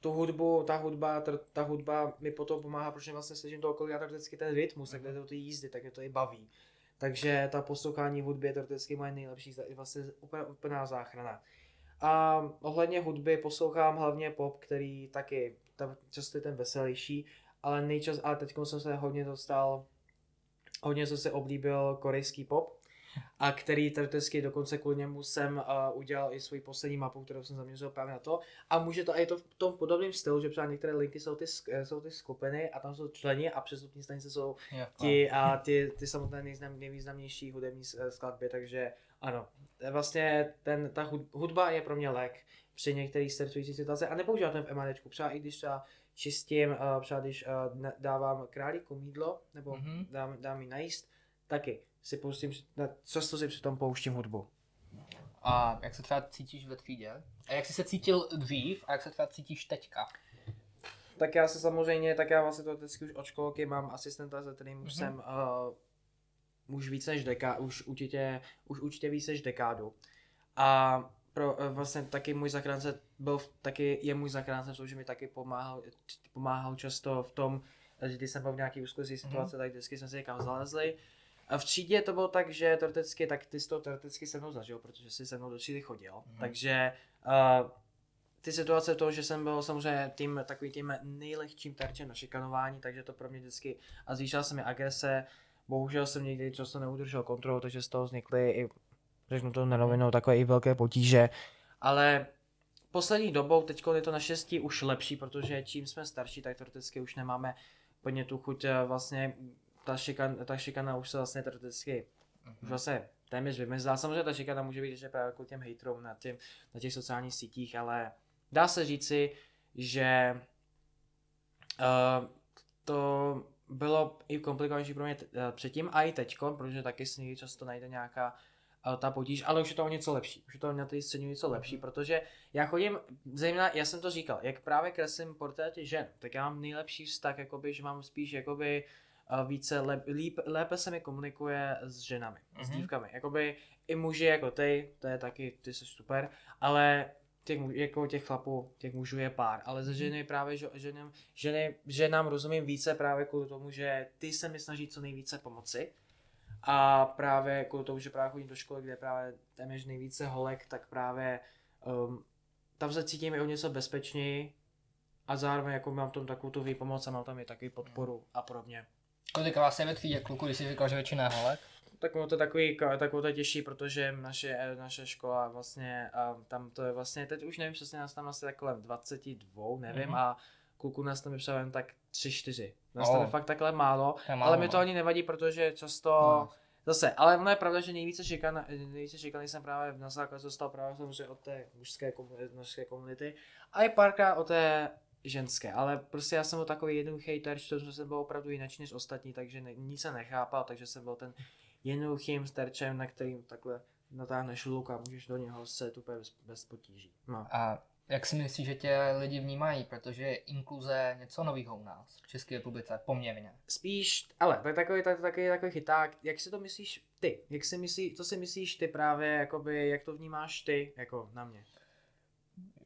tu hudbu, ta hudba, ta, ta hudba mi potom pomáhá, protože vlastně slyším to okolí a vždycky ten rytmus, tak to ty jízdy, tak mě to i baví. Takže ta poslouchání hudby je teoreticky moje nejlepší, vlastně úplně, úplná záchrana. A ohledně hudby poslouchám hlavně pop, který taky tam často je ten veselější, ale nejčas, ale teď jsem se hodně dostal, hodně jsem se oblíbil korejský pop, a který teoreticky dokonce kvůli němu jsem uh, udělal i svůj poslední mapu, kterou jsem zaměřil právě na to. A může to i to v tom podobném stylu, že třeba některé linky jsou ty, jsou ty skupiny a tam jsou členi a přestupní stanice jsou ti, a ty, ty samotné nejznam, nejvýznamnější hudební skladby, takže ano, vlastně ten, ta hudba je pro mě lék při některých stresujících situacích a nepoužívám ten v emanečku, třeba i když třeba čistím, uh, třeba když uh, dávám králíku mídlo, nebo mm-hmm. dám, dám jí najíst, taky si pustím, často si přitom pouštím hudbu. A jak se třeba cítíš ve třídě? A jak jsi se cítil dřív a jak se třeba cítíš teďka? Tak já se samozřejmě, tak já vlastně to vždycky už od školky mám asistenta, za kterým mm-hmm. jsem uh, už více než deká, už určitě, už určitě více než dekádu. A pro, uh, vlastně taky můj zachránce byl, taky je můj zachránce v tom, že mi taky pomáhal, pomáhal často v tom, že když jsem byl v nějaký úzkosti situace, mm-hmm. tak vždycky jsme si někam zalezli a v třídě to bylo tak, že teoreticky, tak ty jsi to teoreticky se mnou zažil, protože jsi se mnou do třídy chodil. Mm. Takže uh, ty situace toho, že jsem byl samozřejmě tím takovým tím nejlehčím terčem na šikanování, takže to pro mě vždycky, a zvýšila se mi agrese, bohužel jsem někdy často neudržel kontrolu, takže z toho vznikly i, řeknu to na takové i velké potíže, ale poslední dobou, teď je to naštěstí už lepší, protože čím jsme starší, tak teoreticky už nemáme plně tu chuť eh, vlastně ta, šikan, ta šikana už se vlastně teoreticky mm-hmm. už vlastně téměř vymizela. Samozřejmě ta šikana může být ještě právě jako těm hejtrům na, těm, na těch sociálních sítích, ale dá se říci, že uh, to bylo i komplikovanější pro mě t- uh, předtím a i teďko, protože taky si někdy často najde nějaká ta potíž, ale už je to o něco lepší. Už je to na té scéně něco lepší, protože já chodím, zejména, já jsem to říkal, jak právě kreslím portréty žen, tak já mám nejlepší vztah, jakoby, že mám spíš jakoby více, lep, líp, lépe se mi komunikuje s ženami, mm-hmm. s mhm. dívkami. Jakoby i muži jako ty, to je taky, ty jsi super, ale těch, jako těch chlapů, těch mužů je pár, ale ze mhm. ženy právě, že ženám, ženy, ženám rozumím více právě kvůli tomu, že ty se mi snaží co nejvíce pomoci a právě kvůli tomu, že právě chodím do školy, kde právě tam je nejvíce holek, tak právě um, tam se cítím i o něco bezpečněji a zároveň jako mám tam takovou tu výpomoc a mám tam i taky podporu a podobně. Kolik vás je ve třídě kluku, když jsi říkal, že většina je holek? Tak to takový, takovou to těžší, protože naše, naše škola vlastně, a tam to je vlastně, teď už nevím přesně, nás tam asi tak kolem 22, nevím, mm-hmm. a kluku nás tam jen tak 3-4. Nás oh. tam je fakt takhle málo, málo, ale mi to no. ani nevadí, protože často, no. zase, ale ono je pravda, že nejvíce šikan, nejvíce šikaný jsem právě na základě dostal právě samozřejmě od té mužské komunity, mužské komunity a i párkrát od té ženské, ale prostě já jsem byl takový jednoduchý terč, že jsem byl opravdu jinak než ostatní, takže ne, nic se nechápal, takže jsem byl ten jednoduchým terčem, na kterým takhle natáhneš luk a můžeš do něho se úplně bez, bez potíží. No. A jak si myslíš, že tě lidi vnímají, protože je inkluze něco nového u nás v České republice, poměrně? Spíš, ale tak takový, tak, takový, takový chyták, jak si to myslíš ty? Jak si myslí, co si myslíš ty právě, jakoby, jak to vnímáš ty, jako na mě?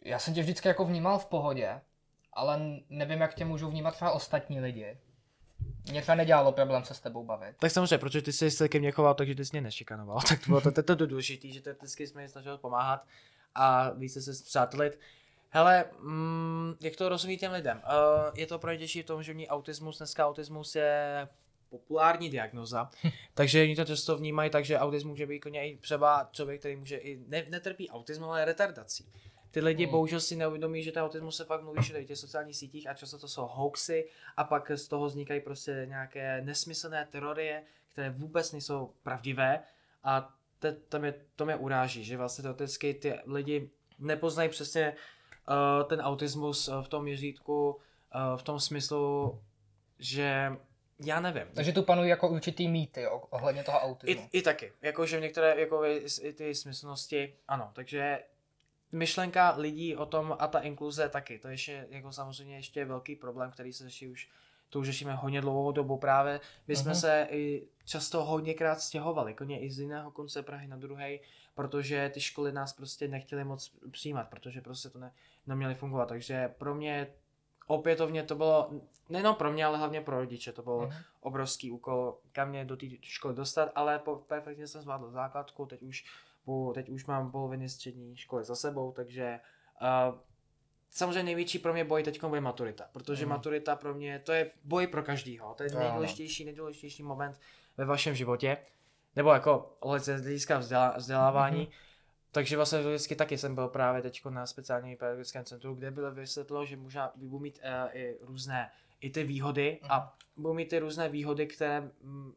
Já jsem tě vždycky jako vnímal v pohodě, ale nevím, jak tě můžou vnímat třeba ostatní lidi. Mě to nedělalo problém se s tebou bavit. Tak samozřejmě, protože ty jsi se ke mně choval, takže ty jsi mě nešikanoval. Tak to bylo to, to, to, to důležité, že to vždycky jsme snažili pomáhat a více se zpřátelit. Hele, mm, jak to rozumí těm lidem? Uh, je to pro těžší v tom, že mě autismus, dneska autismus je populární diagnoza, takže oni to často vnímají tak, že autismus může být i třeba člověk, který může i ne, netrpí autismu, ale retardací. Ty lidi hmm. bohužel si neuvědomí, že ten autismus se fakt mluví všude v těch sociálních sítích a často to jsou hoaxy a pak z toho vznikají prostě nějaké nesmyslné teorie, které vůbec nejsou pravdivé a te, to, mě, to mě uráží, že vlastně teoreticky ty lidi nepoznají přesně uh, ten autismus uh, v tom měřítku, uh, v tom smyslu, že já nevím. Takže tu panují jako určitý mýty ohledně toho autismu. I, i taky, jakože v některé jako i, i ty smyslnosti, ano, takže myšlenka lidí o tom a ta inkluze taky, to je ještě jako samozřejmě ještě velký problém, který se řeší už, to už řešíme hodně dlouhou dobu právě. My jsme uh-huh. se i často hodněkrát stěhovali, koně i z jiného konce Prahy na druhý, protože ty školy nás prostě nechtěly moc přijímat, protože prostě to ne, neměly fungovat. Takže pro mě opětovně to bylo, nejenom pro mě, ale hlavně pro rodiče, to byl uh-huh. obrovský úkol, kam mě do té školy dostat, ale po, perfektně jsem zvládl základku, teď už po, teď už mám poloviny střední školy za sebou, takže uh, samozřejmě největší pro mě boj teď bude maturita, protože mm. maturita pro mě, to je boj pro každýho, to je nejdůležitější, nejdůležitější moment ve vašem životě, nebo jako z hlediska vzdělávání, mm-hmm. Takže vlastně vždycky taky jsem byl právě teď na speciálním pedagogickém centru, kde bylo vysvětlo, že možná budu mít uh, i různé i ty výhody mm. a mhm. budu mít ty různé výhody, které mm,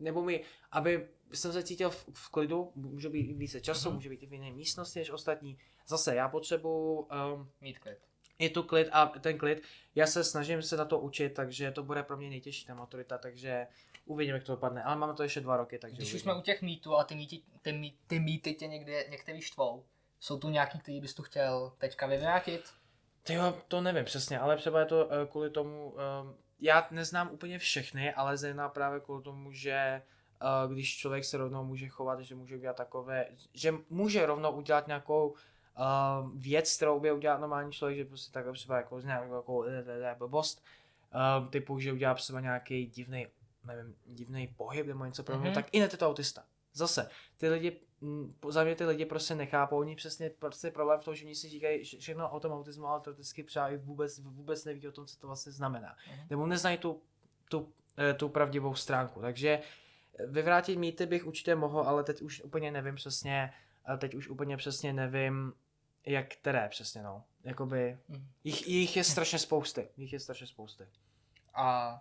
nebo mi, aby jsem se cítil v, v klidu, může být více času, mm-hmm. může být i v jiné místnosti než ostatní. Zase já potřebuji um, mít klid. Je tu klid a ten klid, já se snažím se na to učit, takže to bude pro mě nejtěžší ta maturita, takže uvidíme, jak to dopadne. Ale máme to ještě dva roky, takže Když uvidíme. už jsme u těch mýtů a ty mýty, ty, mýty, ty mýty tě někde, některý štvou, jsou tu nějaký, který bys tu chtěl teďka vyvrátit? Ty jo, to nevím přesně, ale třeba je to uh, kvůli tomu, uh, já neznám úplně všechny, ale zejména právě kvůli tomu, že uh, když člověk se rovnou může chovat, že může udělat takové, že může rovnou udělat nějakou uh, věc, kterou by udělat normální člověk, že prostě takhle třeba jako z nějakou jako, blbost, uh, typu, že udělá třeba nějaký divný, nevím, divný pohyb nebo něco podobného, mm-hmm. tak i ne to autista. Zase, ty lidi, za mě ty lidi prostě nechápou, oni přesně prostě problém v tom, že oni si říkají všechno o tom autismu, ale teoreticky třeba i vůbec, vůbec neví o tom, co to vlastně znamená. Mm-hmm. Nebo neznají tu, tu, tu pravdivou stránku. Takže Vyvrátit mýty bych určitě mohl, ale teď už úplně nevím přesně, teď už úplně přesně nevím, jak které přesně, no. Jakoby, mm. jich, jich je strašně spousty, jich je strašně spousty. A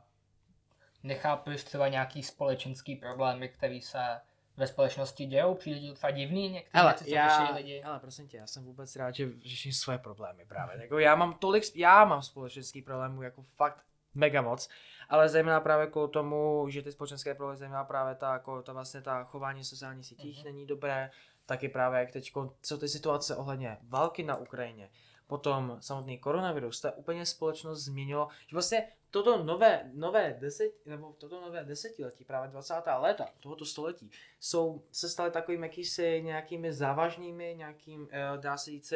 nechápeš třeba nějaký společenský problémy, který se ve společnosti dějou? Přijde ti třeba divný některé věci, co já, lidi? Ale prosím tě, já jsem vůbec rád, že řeším svoje problémy právě. Jako já mám tolik, já mám společenský problémů jako fakt mega moc, ale zejména právě kvůli tomu, že ty společenské problémy, zejména právě ta, jako ta vlastně ta chování sociálních sítích mm-hmm. není dobré, taky právě jak teď jsou ty situace ohledně války na Ukrajině, potom samotný koronavirus, ta úplně společnost změnilo, že vlastně toto nové, nové deset, nebo toto nové desetiletí, právě 20. léta tohoto století, jsou, se staly takovými jakýsi nějakými závažnými, nějakým, eh, dá se říct,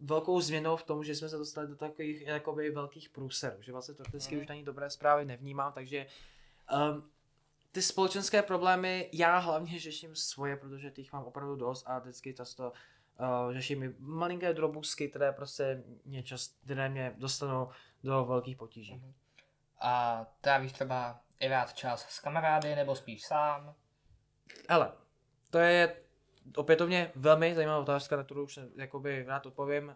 velkou změnou v tom, že jsme se dostali do takových jakoby velkých průserů, že vlastně to vždycky mm. už ani dobré zprávy nevnímám, takže um, ty společenské problémy já hlavně řeším svoje, protože těch mám opravdu dost a vždycky často uh, řeším i malinké drobusky, které prostě mě, čas, které mě dostanou do velkých potíží. Mm. A trávíš třeba i rád čas s kamarády nebo spíš sám? Ale to je opětovně velmi zajímavá otázka, na kterou už jakoby rád odpovím. Uh,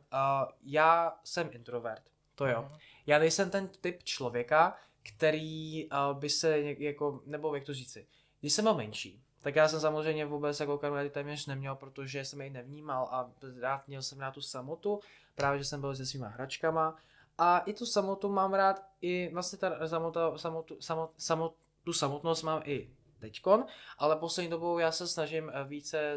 já jsem introvert, to jo. Mm. Já nejsem ten typ člověka, který uh, by se jako, nebo jak to říci, když jsem byl menší, tak já jsem samozřejmě vůbec jako kamarády téměř neměl, protože jsem jej nevnímal a rád měl jsem rád tu samotu, právě že jsem byl se svýma hračkama. A i tu samotu mám rád, i vlastně ta samota, samotu, samot, samot, tu samotnost mám i teďkon, ale poslední dobou já se snažím eh, více,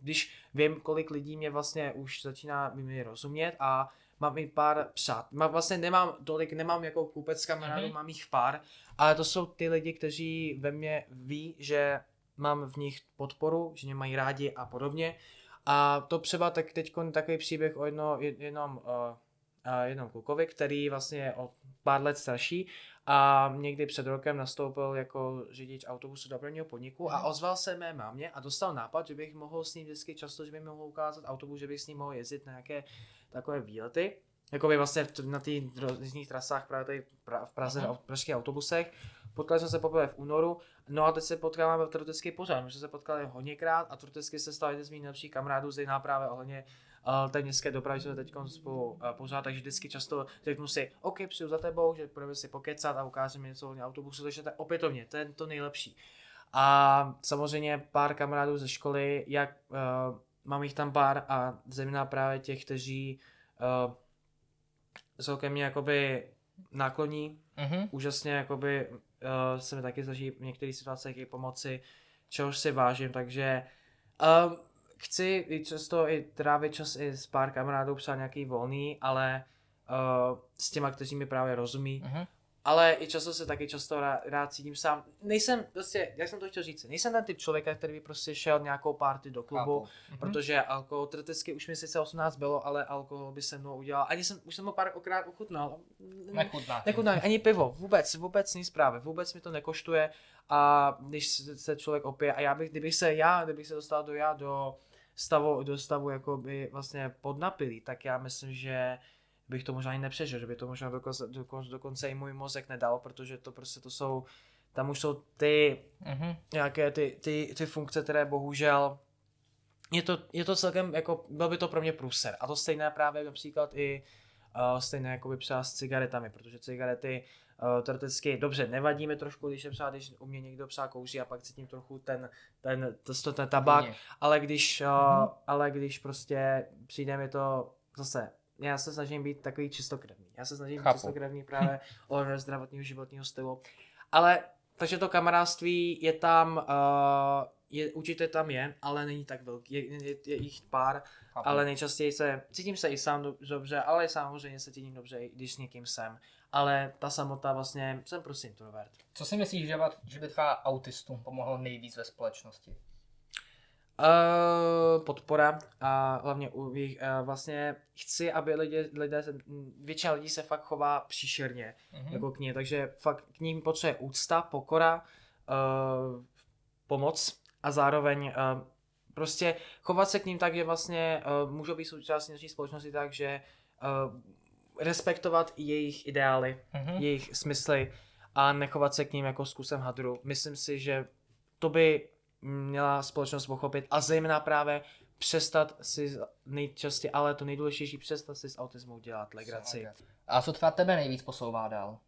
když vím, kolik lidí mě vlastně už začíná mi rozumět a mám i pár přát. Mám vlastně nemám tolik, nemám jako kupec kamarádů, mm-hmm. mám jich pár, ale to jsou ty lidi, kteří ve mně ví, že mám v nich podporu, že mě mají rádi a podobně. A to třeba tak teď takový příběh o jedno, jednom, uh, uh, jednom klukovi, který vlastně je o pár let starší a někdy před rokem nastoupil jako řidič autobusu dopravního podniku a mhm. ozval se mé mámě a dostal nápad, že bych mohl s ním vždycky často, že bych mohl ukázat autobus, že bych s ním mohl jezdit na nějaké takové výlety. Jakoby vlastně na těch různých trasách právě tady v Praze, uh-huh. v pražských autobusech. Potkali jsme se poprvé v únoru, no a teď se potkáváme v Trotecky pořád. My jsme se potkali hodněkrát a Trotecky se stal jeden z mých nejlepších kamarádů, zejména právě ohledně uh, té městské dopravy jsme teď spolu uh, pořád, takže vždycky často řeknu si, OK, přijdu za tebou, že budeme si pokecat a ukážeme něco o autobusu, takže to je opětovně, to je to nejlepší. A samozřejmě pár kamarádů ze školy, jak uh, mám jich tam pár a zejména právě těch, kteří uh, jsou ke mně jakoby nákloní, mm-hmm. úžasně jakoby uh, se mi taky snaží v některých situacích i pomoci, čehož si vážím, takže uh, chci i často i trávit čas i s pár kamarádů, psát nějaký volný, ale uh, s těma, kteří mi právě rozumí. Uh-huh. Ale i často se taky často rád, rád cítím sám. Nejsem, prostě, jak jsem to chtěl říct, nejsem ten typ člověka, který by prostě šel nějakou party do klubu, uh-huh. protože alkohol, teoreticky už mi sice 18 bylo, ale alkohol by se mnou udělal. Ani jsem, už jsem ho pár okrát ochutnal. Nechutná. Nechutná, ani pivo, vůbec, vůbec nic právě, vůbec mi to nekoštuje a když se člověk opije a já bych, kdybych se já, kdybych se dostal do já do stavu, do stavu jakoby vlastně podnapilý, tak já myslím, že bych to možná ani nepřežil, že by to možná dokonce, dokonce, dokonce i můj mozek nedal, protože to prostě to jsou, tam už jsou ty mm-hmm. nějaké ty, ty, ty funkce, které bohužel je to, je to celkem, jako, byl by to pro mě průser. A to stejné právě například i uh, stejné jako by třeba s cigaretami, protože cigarety uh, teoreticky dobře, nevadí mi trošku, když je třeba, když u mě někdo psá kouří a pak cítím trochu ten, ten, to, to, ten tabák, ale když, uh, mm-hmm. ale když prostě přijde mi to zase, já se snažím být takový čistokrevný, já se snažím Chápu. být čistokrevný právě o zdravotního životního stylu, ale takže to kamarádství je tam, uh, je, určitě tam je, ale není tak velký, je, je, je jich pár, Chápu. ale nejčastěji se, cítím se i sám dobře, ale samozřejmě se cítím dobře, když s někým jsem ale ta samota vlastně, jsem prostě introvert. Co si myslíš, že, že by třeba autistům pomohlo nejvíc ve společnosti? Uh, podpora a hlavně u uh, vlastně chci, aby lidé, lidé většina lidí se fakt chová příšerně uh-huh. jako k ní, takže fakt k ním potřebuje úcta, pokora, uh, pomoc a zároveň uh, prostě chovat se k ním tak, že vlastně uh, můžou být součástí naší společnosti tak, že uh, respektovat jejich ideály, mm-hmm. jejich smysly a nechovat se k ním jako s kusem hadru. Myslím si, že to by měla společnost pochopit a zejména právě přestat si nejčastěji, ale to nejdůležitější, přestat si s autismou dělat legraci. A co třeba tebe nejvíc posouvá dál?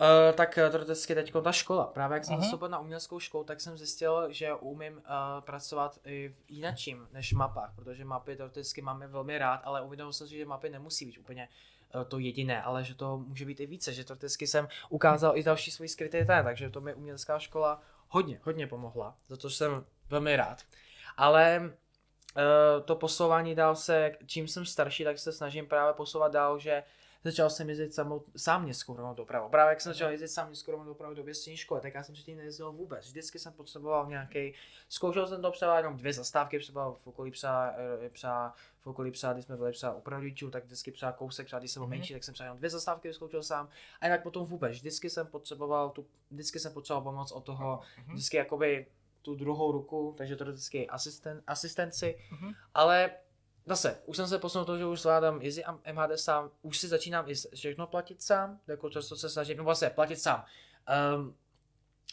Uh, tak teoreticky teď ta škola. Právě jak jsem nastoupil na uměleckou školu, tak jsem zjistil, že umím uh, pracovat i v jinačím než mapách, protože mapy teoreticky máme velmi rád, ale uvědomil jsem si, že mapy nemusí být úplně eh, to jediné, ale že to může být i více, že to vždycky jsem ukázal i další svůj skrytý ten, takže to mi umělecká škola hodně, hodně pomohla, za to jsem velmi rád. Ale uh, to posouvání dál se, čím jsem starší, tak se snažím právě posouvat dál, že začal jsem jezdit samou, sám městskou hromadnou dopravu. Právě jak jsem začal jezdit sám městskou hromadnou dopravu do střední školy, tak já jsem předtím nejezdil vůbec. Vždycky jsem potřeboval nějaký, zkoušel jsem to třeba jenom dvě zastávky, třeba v okolí psa, eh, psa v okolí psa, když jsme byli psa u rodičů, tak vždycky třeba kousek, třeba když jsem byl mhm. menší, tak jsem třeba jenom dvě zastávky vyzkoušel sám. A jinak potom vůbec, vždycky jsem potřeboval tu, vždycky jsem potřeboval pomoc od toho, mhm. vždycky jakoby tu druhou ruku, takže to je vždycky asisten, asistenci, mm-hmm. ale zase, už jsem se posunul to, že už zvládám jezdit MHD sám, už si začínám i všechno platit sám, jako často se snažím, no vlastně platit sám. Um,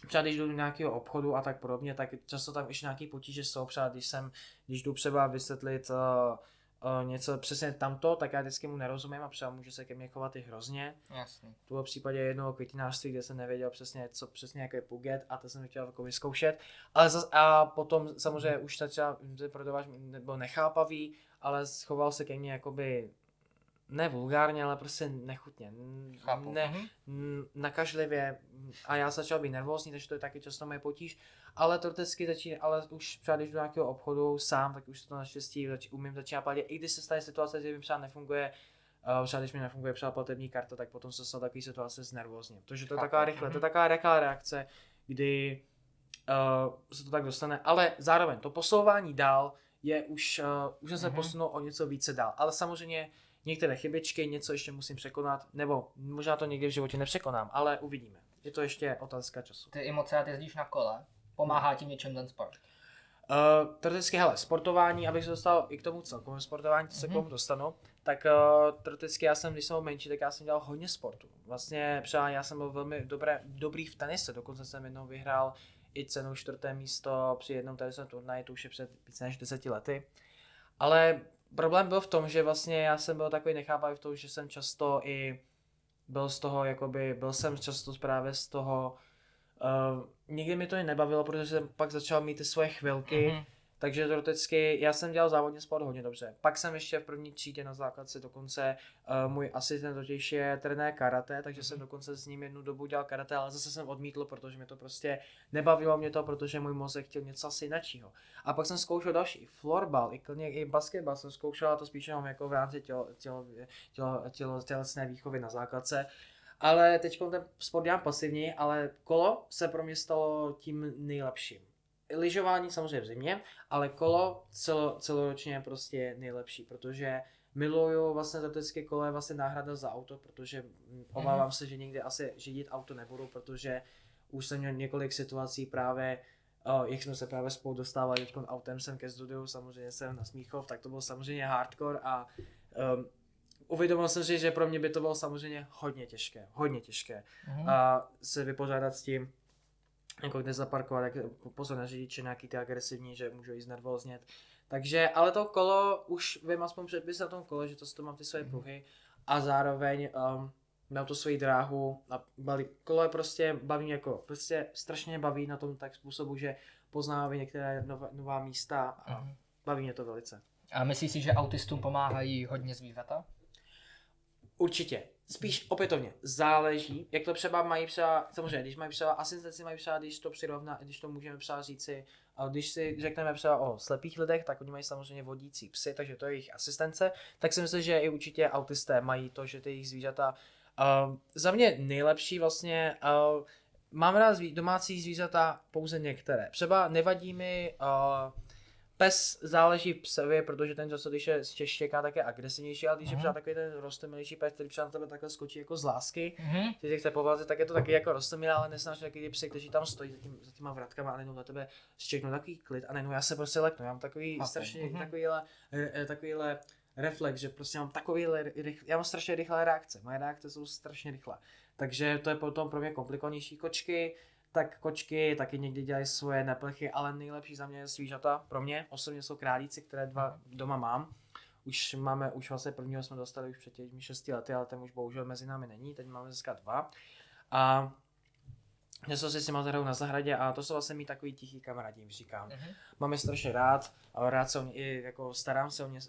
třeba když jdu do nějakého obchodu a tak podobně, tak často tam ještě nějaký potíže jsou, třeba když jsem, když jdu třeba vysvětlit uh, uh, něco přesně tamto, tak já vždycky mu nerozumím a třeba může se ke mně chovat i hrozně. Jasně. V případě jednoho květinářství, kde jsem nevěděl přesně, co přesně jaký je puget a to jsem chtěl jako vyzkoušet. Ale zas, a potom samozřejmě už třeba prodavač nebo nechápavý, ale schoval se ke mně jakoby ne vulgárně, ale prostě nechutně, Chápu. ne, mhm. nakažlivě a já začal být nervózní, takže to je taky často moje potíž, ale to vždycky začíná, ale už třeba když do nějakého obchodu sám, tak už to naštěstí zač, umím začínat platit, i když se stane situace, že mi třeba nefunguje Uh, třeba když mi nefunguje třeba platební karta, tak potom se stane takový situace s nervózně. Protože to je taková rychle, to je mhm. taková rychlá reakce, kdy uh, se to tak dostane, ale zároveň to posouvání dál je už, uh, už jsem se mm-hmm. posunul o něco více dál. Ale samozřejmě některé chybičky, něco ještě musím překonat, nebo možná to někdy v životě nepřekonám, ale uvidíme. Je to ještě otázka času. Ty moc rád jezdíš na kole. Pomáhá ti něčem ten sport? Uh, teoreticky, hele, sportování, abych se dostal i k tomu celkovému sportování, co se mm-hmm. k tomu dostanu, tak uh, teoreticky já jsem, když jsem byl menší, tak já jsem dělal hodně sportu. Vlastně třeba já jsem byl velmi dobré, dobrý v tenise, dokonce jsem jednou vyhrál i cenu čtvrté místo při jednom tenisovém turnaji, to už je před více než deseti lety. Ale problém byl v tom, že vlastně já jsem byl takový nechápavý v tom, že jsem často i byl z toho, jakoby, byl jsem často právě z toho, uh, nikdy mi to i nebavilo, protože jsem pak začal mít ty svoje chvilky, mm-hmm. Takže teoreticky já jsem dělal závodně sport hodně dobře. Pak jsem ještě v první třídě na základce dokonce, uh, můj asistent totiž je trenér karate, takže mm-hmm. jsem dokonce s ním jednu dobu dělal karate, ale zase jsem odmítl, protože mi to prostě nebavilo mě to, protože můj mozek chtěl něco asi jiného. A pak jsem zkoušel další, florbal, i klidně i basketbal jsem zkoušel, a to spíš jenom jako v rámci tělo, tělo, tělo, tělo, tělesné výchovy na základce. Ale teď ten sport dělám pasivně, ale kolo se pro mě stalo tím nejlepším lyžování samozřejmě v zimě, ale kolo celo, celoročně prostě nejlepší, protože miluju vlastně letecké kolo je vlastně náhrada za auto, protože mm, obávám se, že někde asi řídit auto nebudu, protože už jsem měl několik situací právě, uh, jak jsme se právě spolu dostávali teď autem sem ke studiu, samozřejmě jsem na Smíchov, tak to bylo samozřejmě hardcore a um, uvědomil jsem si, že pro mě by to bylo samozřejmě hodně těžké, hodně těžké mm-hmm. a se vypořádat s tím, jako kde zaparkovat, tak pozor na řidiče nějaký ty agresivní, že můžou jíst nervóznět. Takže, ale to kolo, už vím aspoň předpis na tom kole, že to, to mám ty své mhm. pruhy a zároveň um, mám to svoji dráhu a baví, kolo je prostě baví jako, prostě strašně baví na tom tak způsobu, že poznávám některé nová, nová místa a uh-huh. baví mě to velice. A myslíš si, že autistům pomáhají hodně zvířata? Určitě. Spíš opětovně, záleží, jak to třeba mají třeba, samozřejmě, když mají třeba asistenci, mají třeba, když to přirovná, když to můžeme třeba říci, a když si řekneme třeba o slepých lidech, tak oni mají samozřejmě vodící psy, takže to je jejich asistence, tak si myslím, že i určitě autisté mají to, že ty jejich zvířata, uh, za mě nejlepší vlastně, uh, mám rád zví, domácí zvířata pouze některé. Třeba nevadí mi uh, Pes záleží psevě, protože ten často, když je štěká, tak je agresivnější, ale když mm-hmm. je třeba takový ten rostomilejší pes, který třeba na tebe takhle skočí jako z lásky, mm-hmm. ty chce povázet, tak je to taky jako rostomilý, ale nesnáš taky ty psy, kteří tam stojí za, tím, za těma vratkama a najednou na tebe štěknou takový klid a najednou já se prostě leknu, já mám takový okay. strašně, mm-hmm. takovýhle, takovýhle reflex, že prostě mám takovýhle, rychle, já mám strašně rychlé reakce, moje reakce jsou strašně rychlé. Takže to je potom pro mě komplikovanější kočky, tak kočky taky někdy dělají svoje neplechy, ale nejlepší za mě je svížata. Pro mě osobně jsou králíci, které dva doma mám. Už máme, už vlastně prvního jsme dostali už před těmi 6 lety, ale ten už bohužel mezi námi není, teď máme dneska dva. A Něco si s nima na zahradě a to jsou vlastně mý takový tichý kamarádi, jim říkám. Mm-hmm. Mám je strašně rád, a rád se o ně, i jako starám se o ně,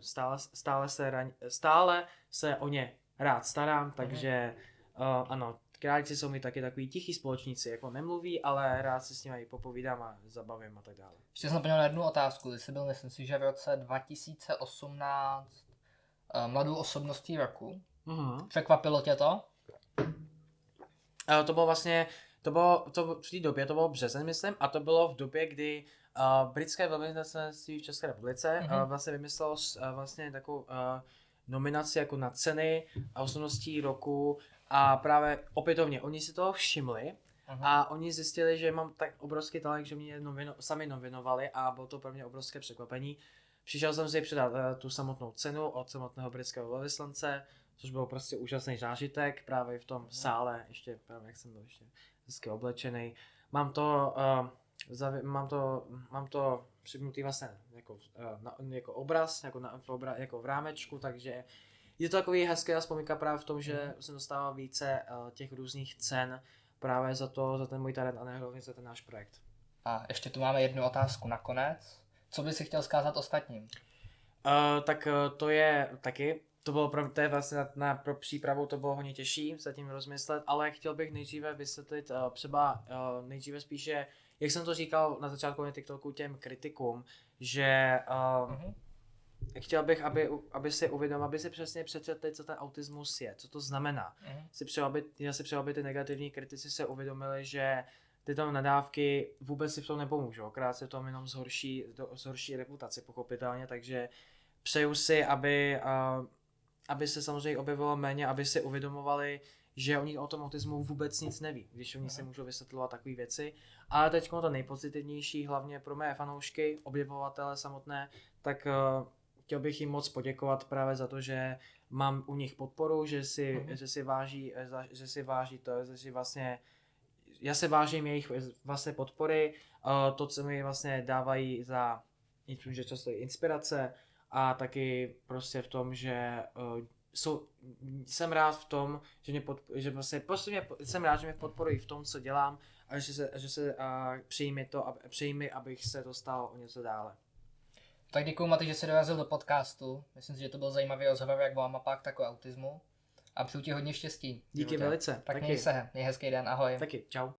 stále, stále, se, stále se o ně rád starám, takže uh, ano, králíci jsou mi taky takový tichý společníci, jako nemluví, ale rád si s nimi popovídám a zabavím a tak dále. Ještě jsem zapomněl na jednu otázku, ty jsi byl, myslím si, že v roce 2018 uh, mladou osobností roku. Uh-huh. Překvapilo tě to? Uh, to bylo vlastně, to bylo, to v té době, to bylo březen, myslím, a to bylo v době, kdy uh, britské velvyslanectví v České republice uh-huh. uh, vlastně vymyslelo uh, vlastně takovou uh, nominaci jako na ceny a osobností roku a právě opětovně, oni si toho všimli uh-huh. a oni zjistili, že mám tak obrovský talent, že mě novino, sami nominovali a bylo to pro mě obrovské překvapení. Přišel jsem si předat uh, tu samotnou cenu od samotného britského velvyslance, což byl prostě úžasný zážitek právě v tom uh-huh. sále, ještě právě jak jsem byl ještě hezky oblečený. Mám to, uh, zavi- mám to, mám to připnutý vlastně jako, uh, na, jako obraz, jako, na, obra, jako v rámečku, takže je to takový hezký vzpomínka právě v tom, že mm. jsem dostával více uh, těch různých cen právě za to, za ten můj talent a ne hlavně za ten náš projekt. A ještě tu máme jednu otázku nakonec. Co bys si chtěl zkázat ostatním? Uh, tak uh, to je taky, to bylo pro, to je vlastně na, na, pro přípravu to bylo hodně těžší se tím rozmyslet, ale chtěl bych nejdříve vysvětlit uh, třeba uh, nejdříve spíše, jak jsem to říkal na začátku na TikToku těm kritikům, že uh, mm-hmm chtěl bych, aby, aby si uvědomil, aby si přesně přečetli, co ten autismus je, co to znamená. Mm. Si přeju, aby, já si přeju, aby ty negativní kritici se uvědomili, že tyto nadávky vůbec si v tom nepomůžou, akorát se to jenom zhorší, do, zhorší reputaci pochopitelně, takže přeju si, aby, uh, aby se samozřejmě objevilo méně, aby si uvědomovali, že oni o tom autismu vůbec nic neví, když oni si můžou vysvětlovat takové věci. A teď to nejpozitivnější, hlavně pro mé fanoušky, objevovatele samotné, tak uh, chtěl bych jim moc poděkovat právě za to, že mám u nich podporu, že si, mm-hmm. že si váží, že si váží to, že si vlastně já se vážím jejich vlastně podpory, to, co mi vlastně dávají za, že často inspirace a taky prostě v tom, že jsou, jsem rád v tom, že mě pod, že vlastně, prostě mě, jsem rád, že mě podporují v tom, co dělám a že se, že se a, přijmi to, a, přijmi, abych se dostal o něco dále. Tak děkuji Maty, že jsi dorazil do podcastu. Myslím si, že to byl zajímavý rozhovor jak o mapách, tak o autismu. A přeju ti hodně štěstí. Díky velice. Tak taky. měj se, měj hezký den, ahoj. Taky, čau.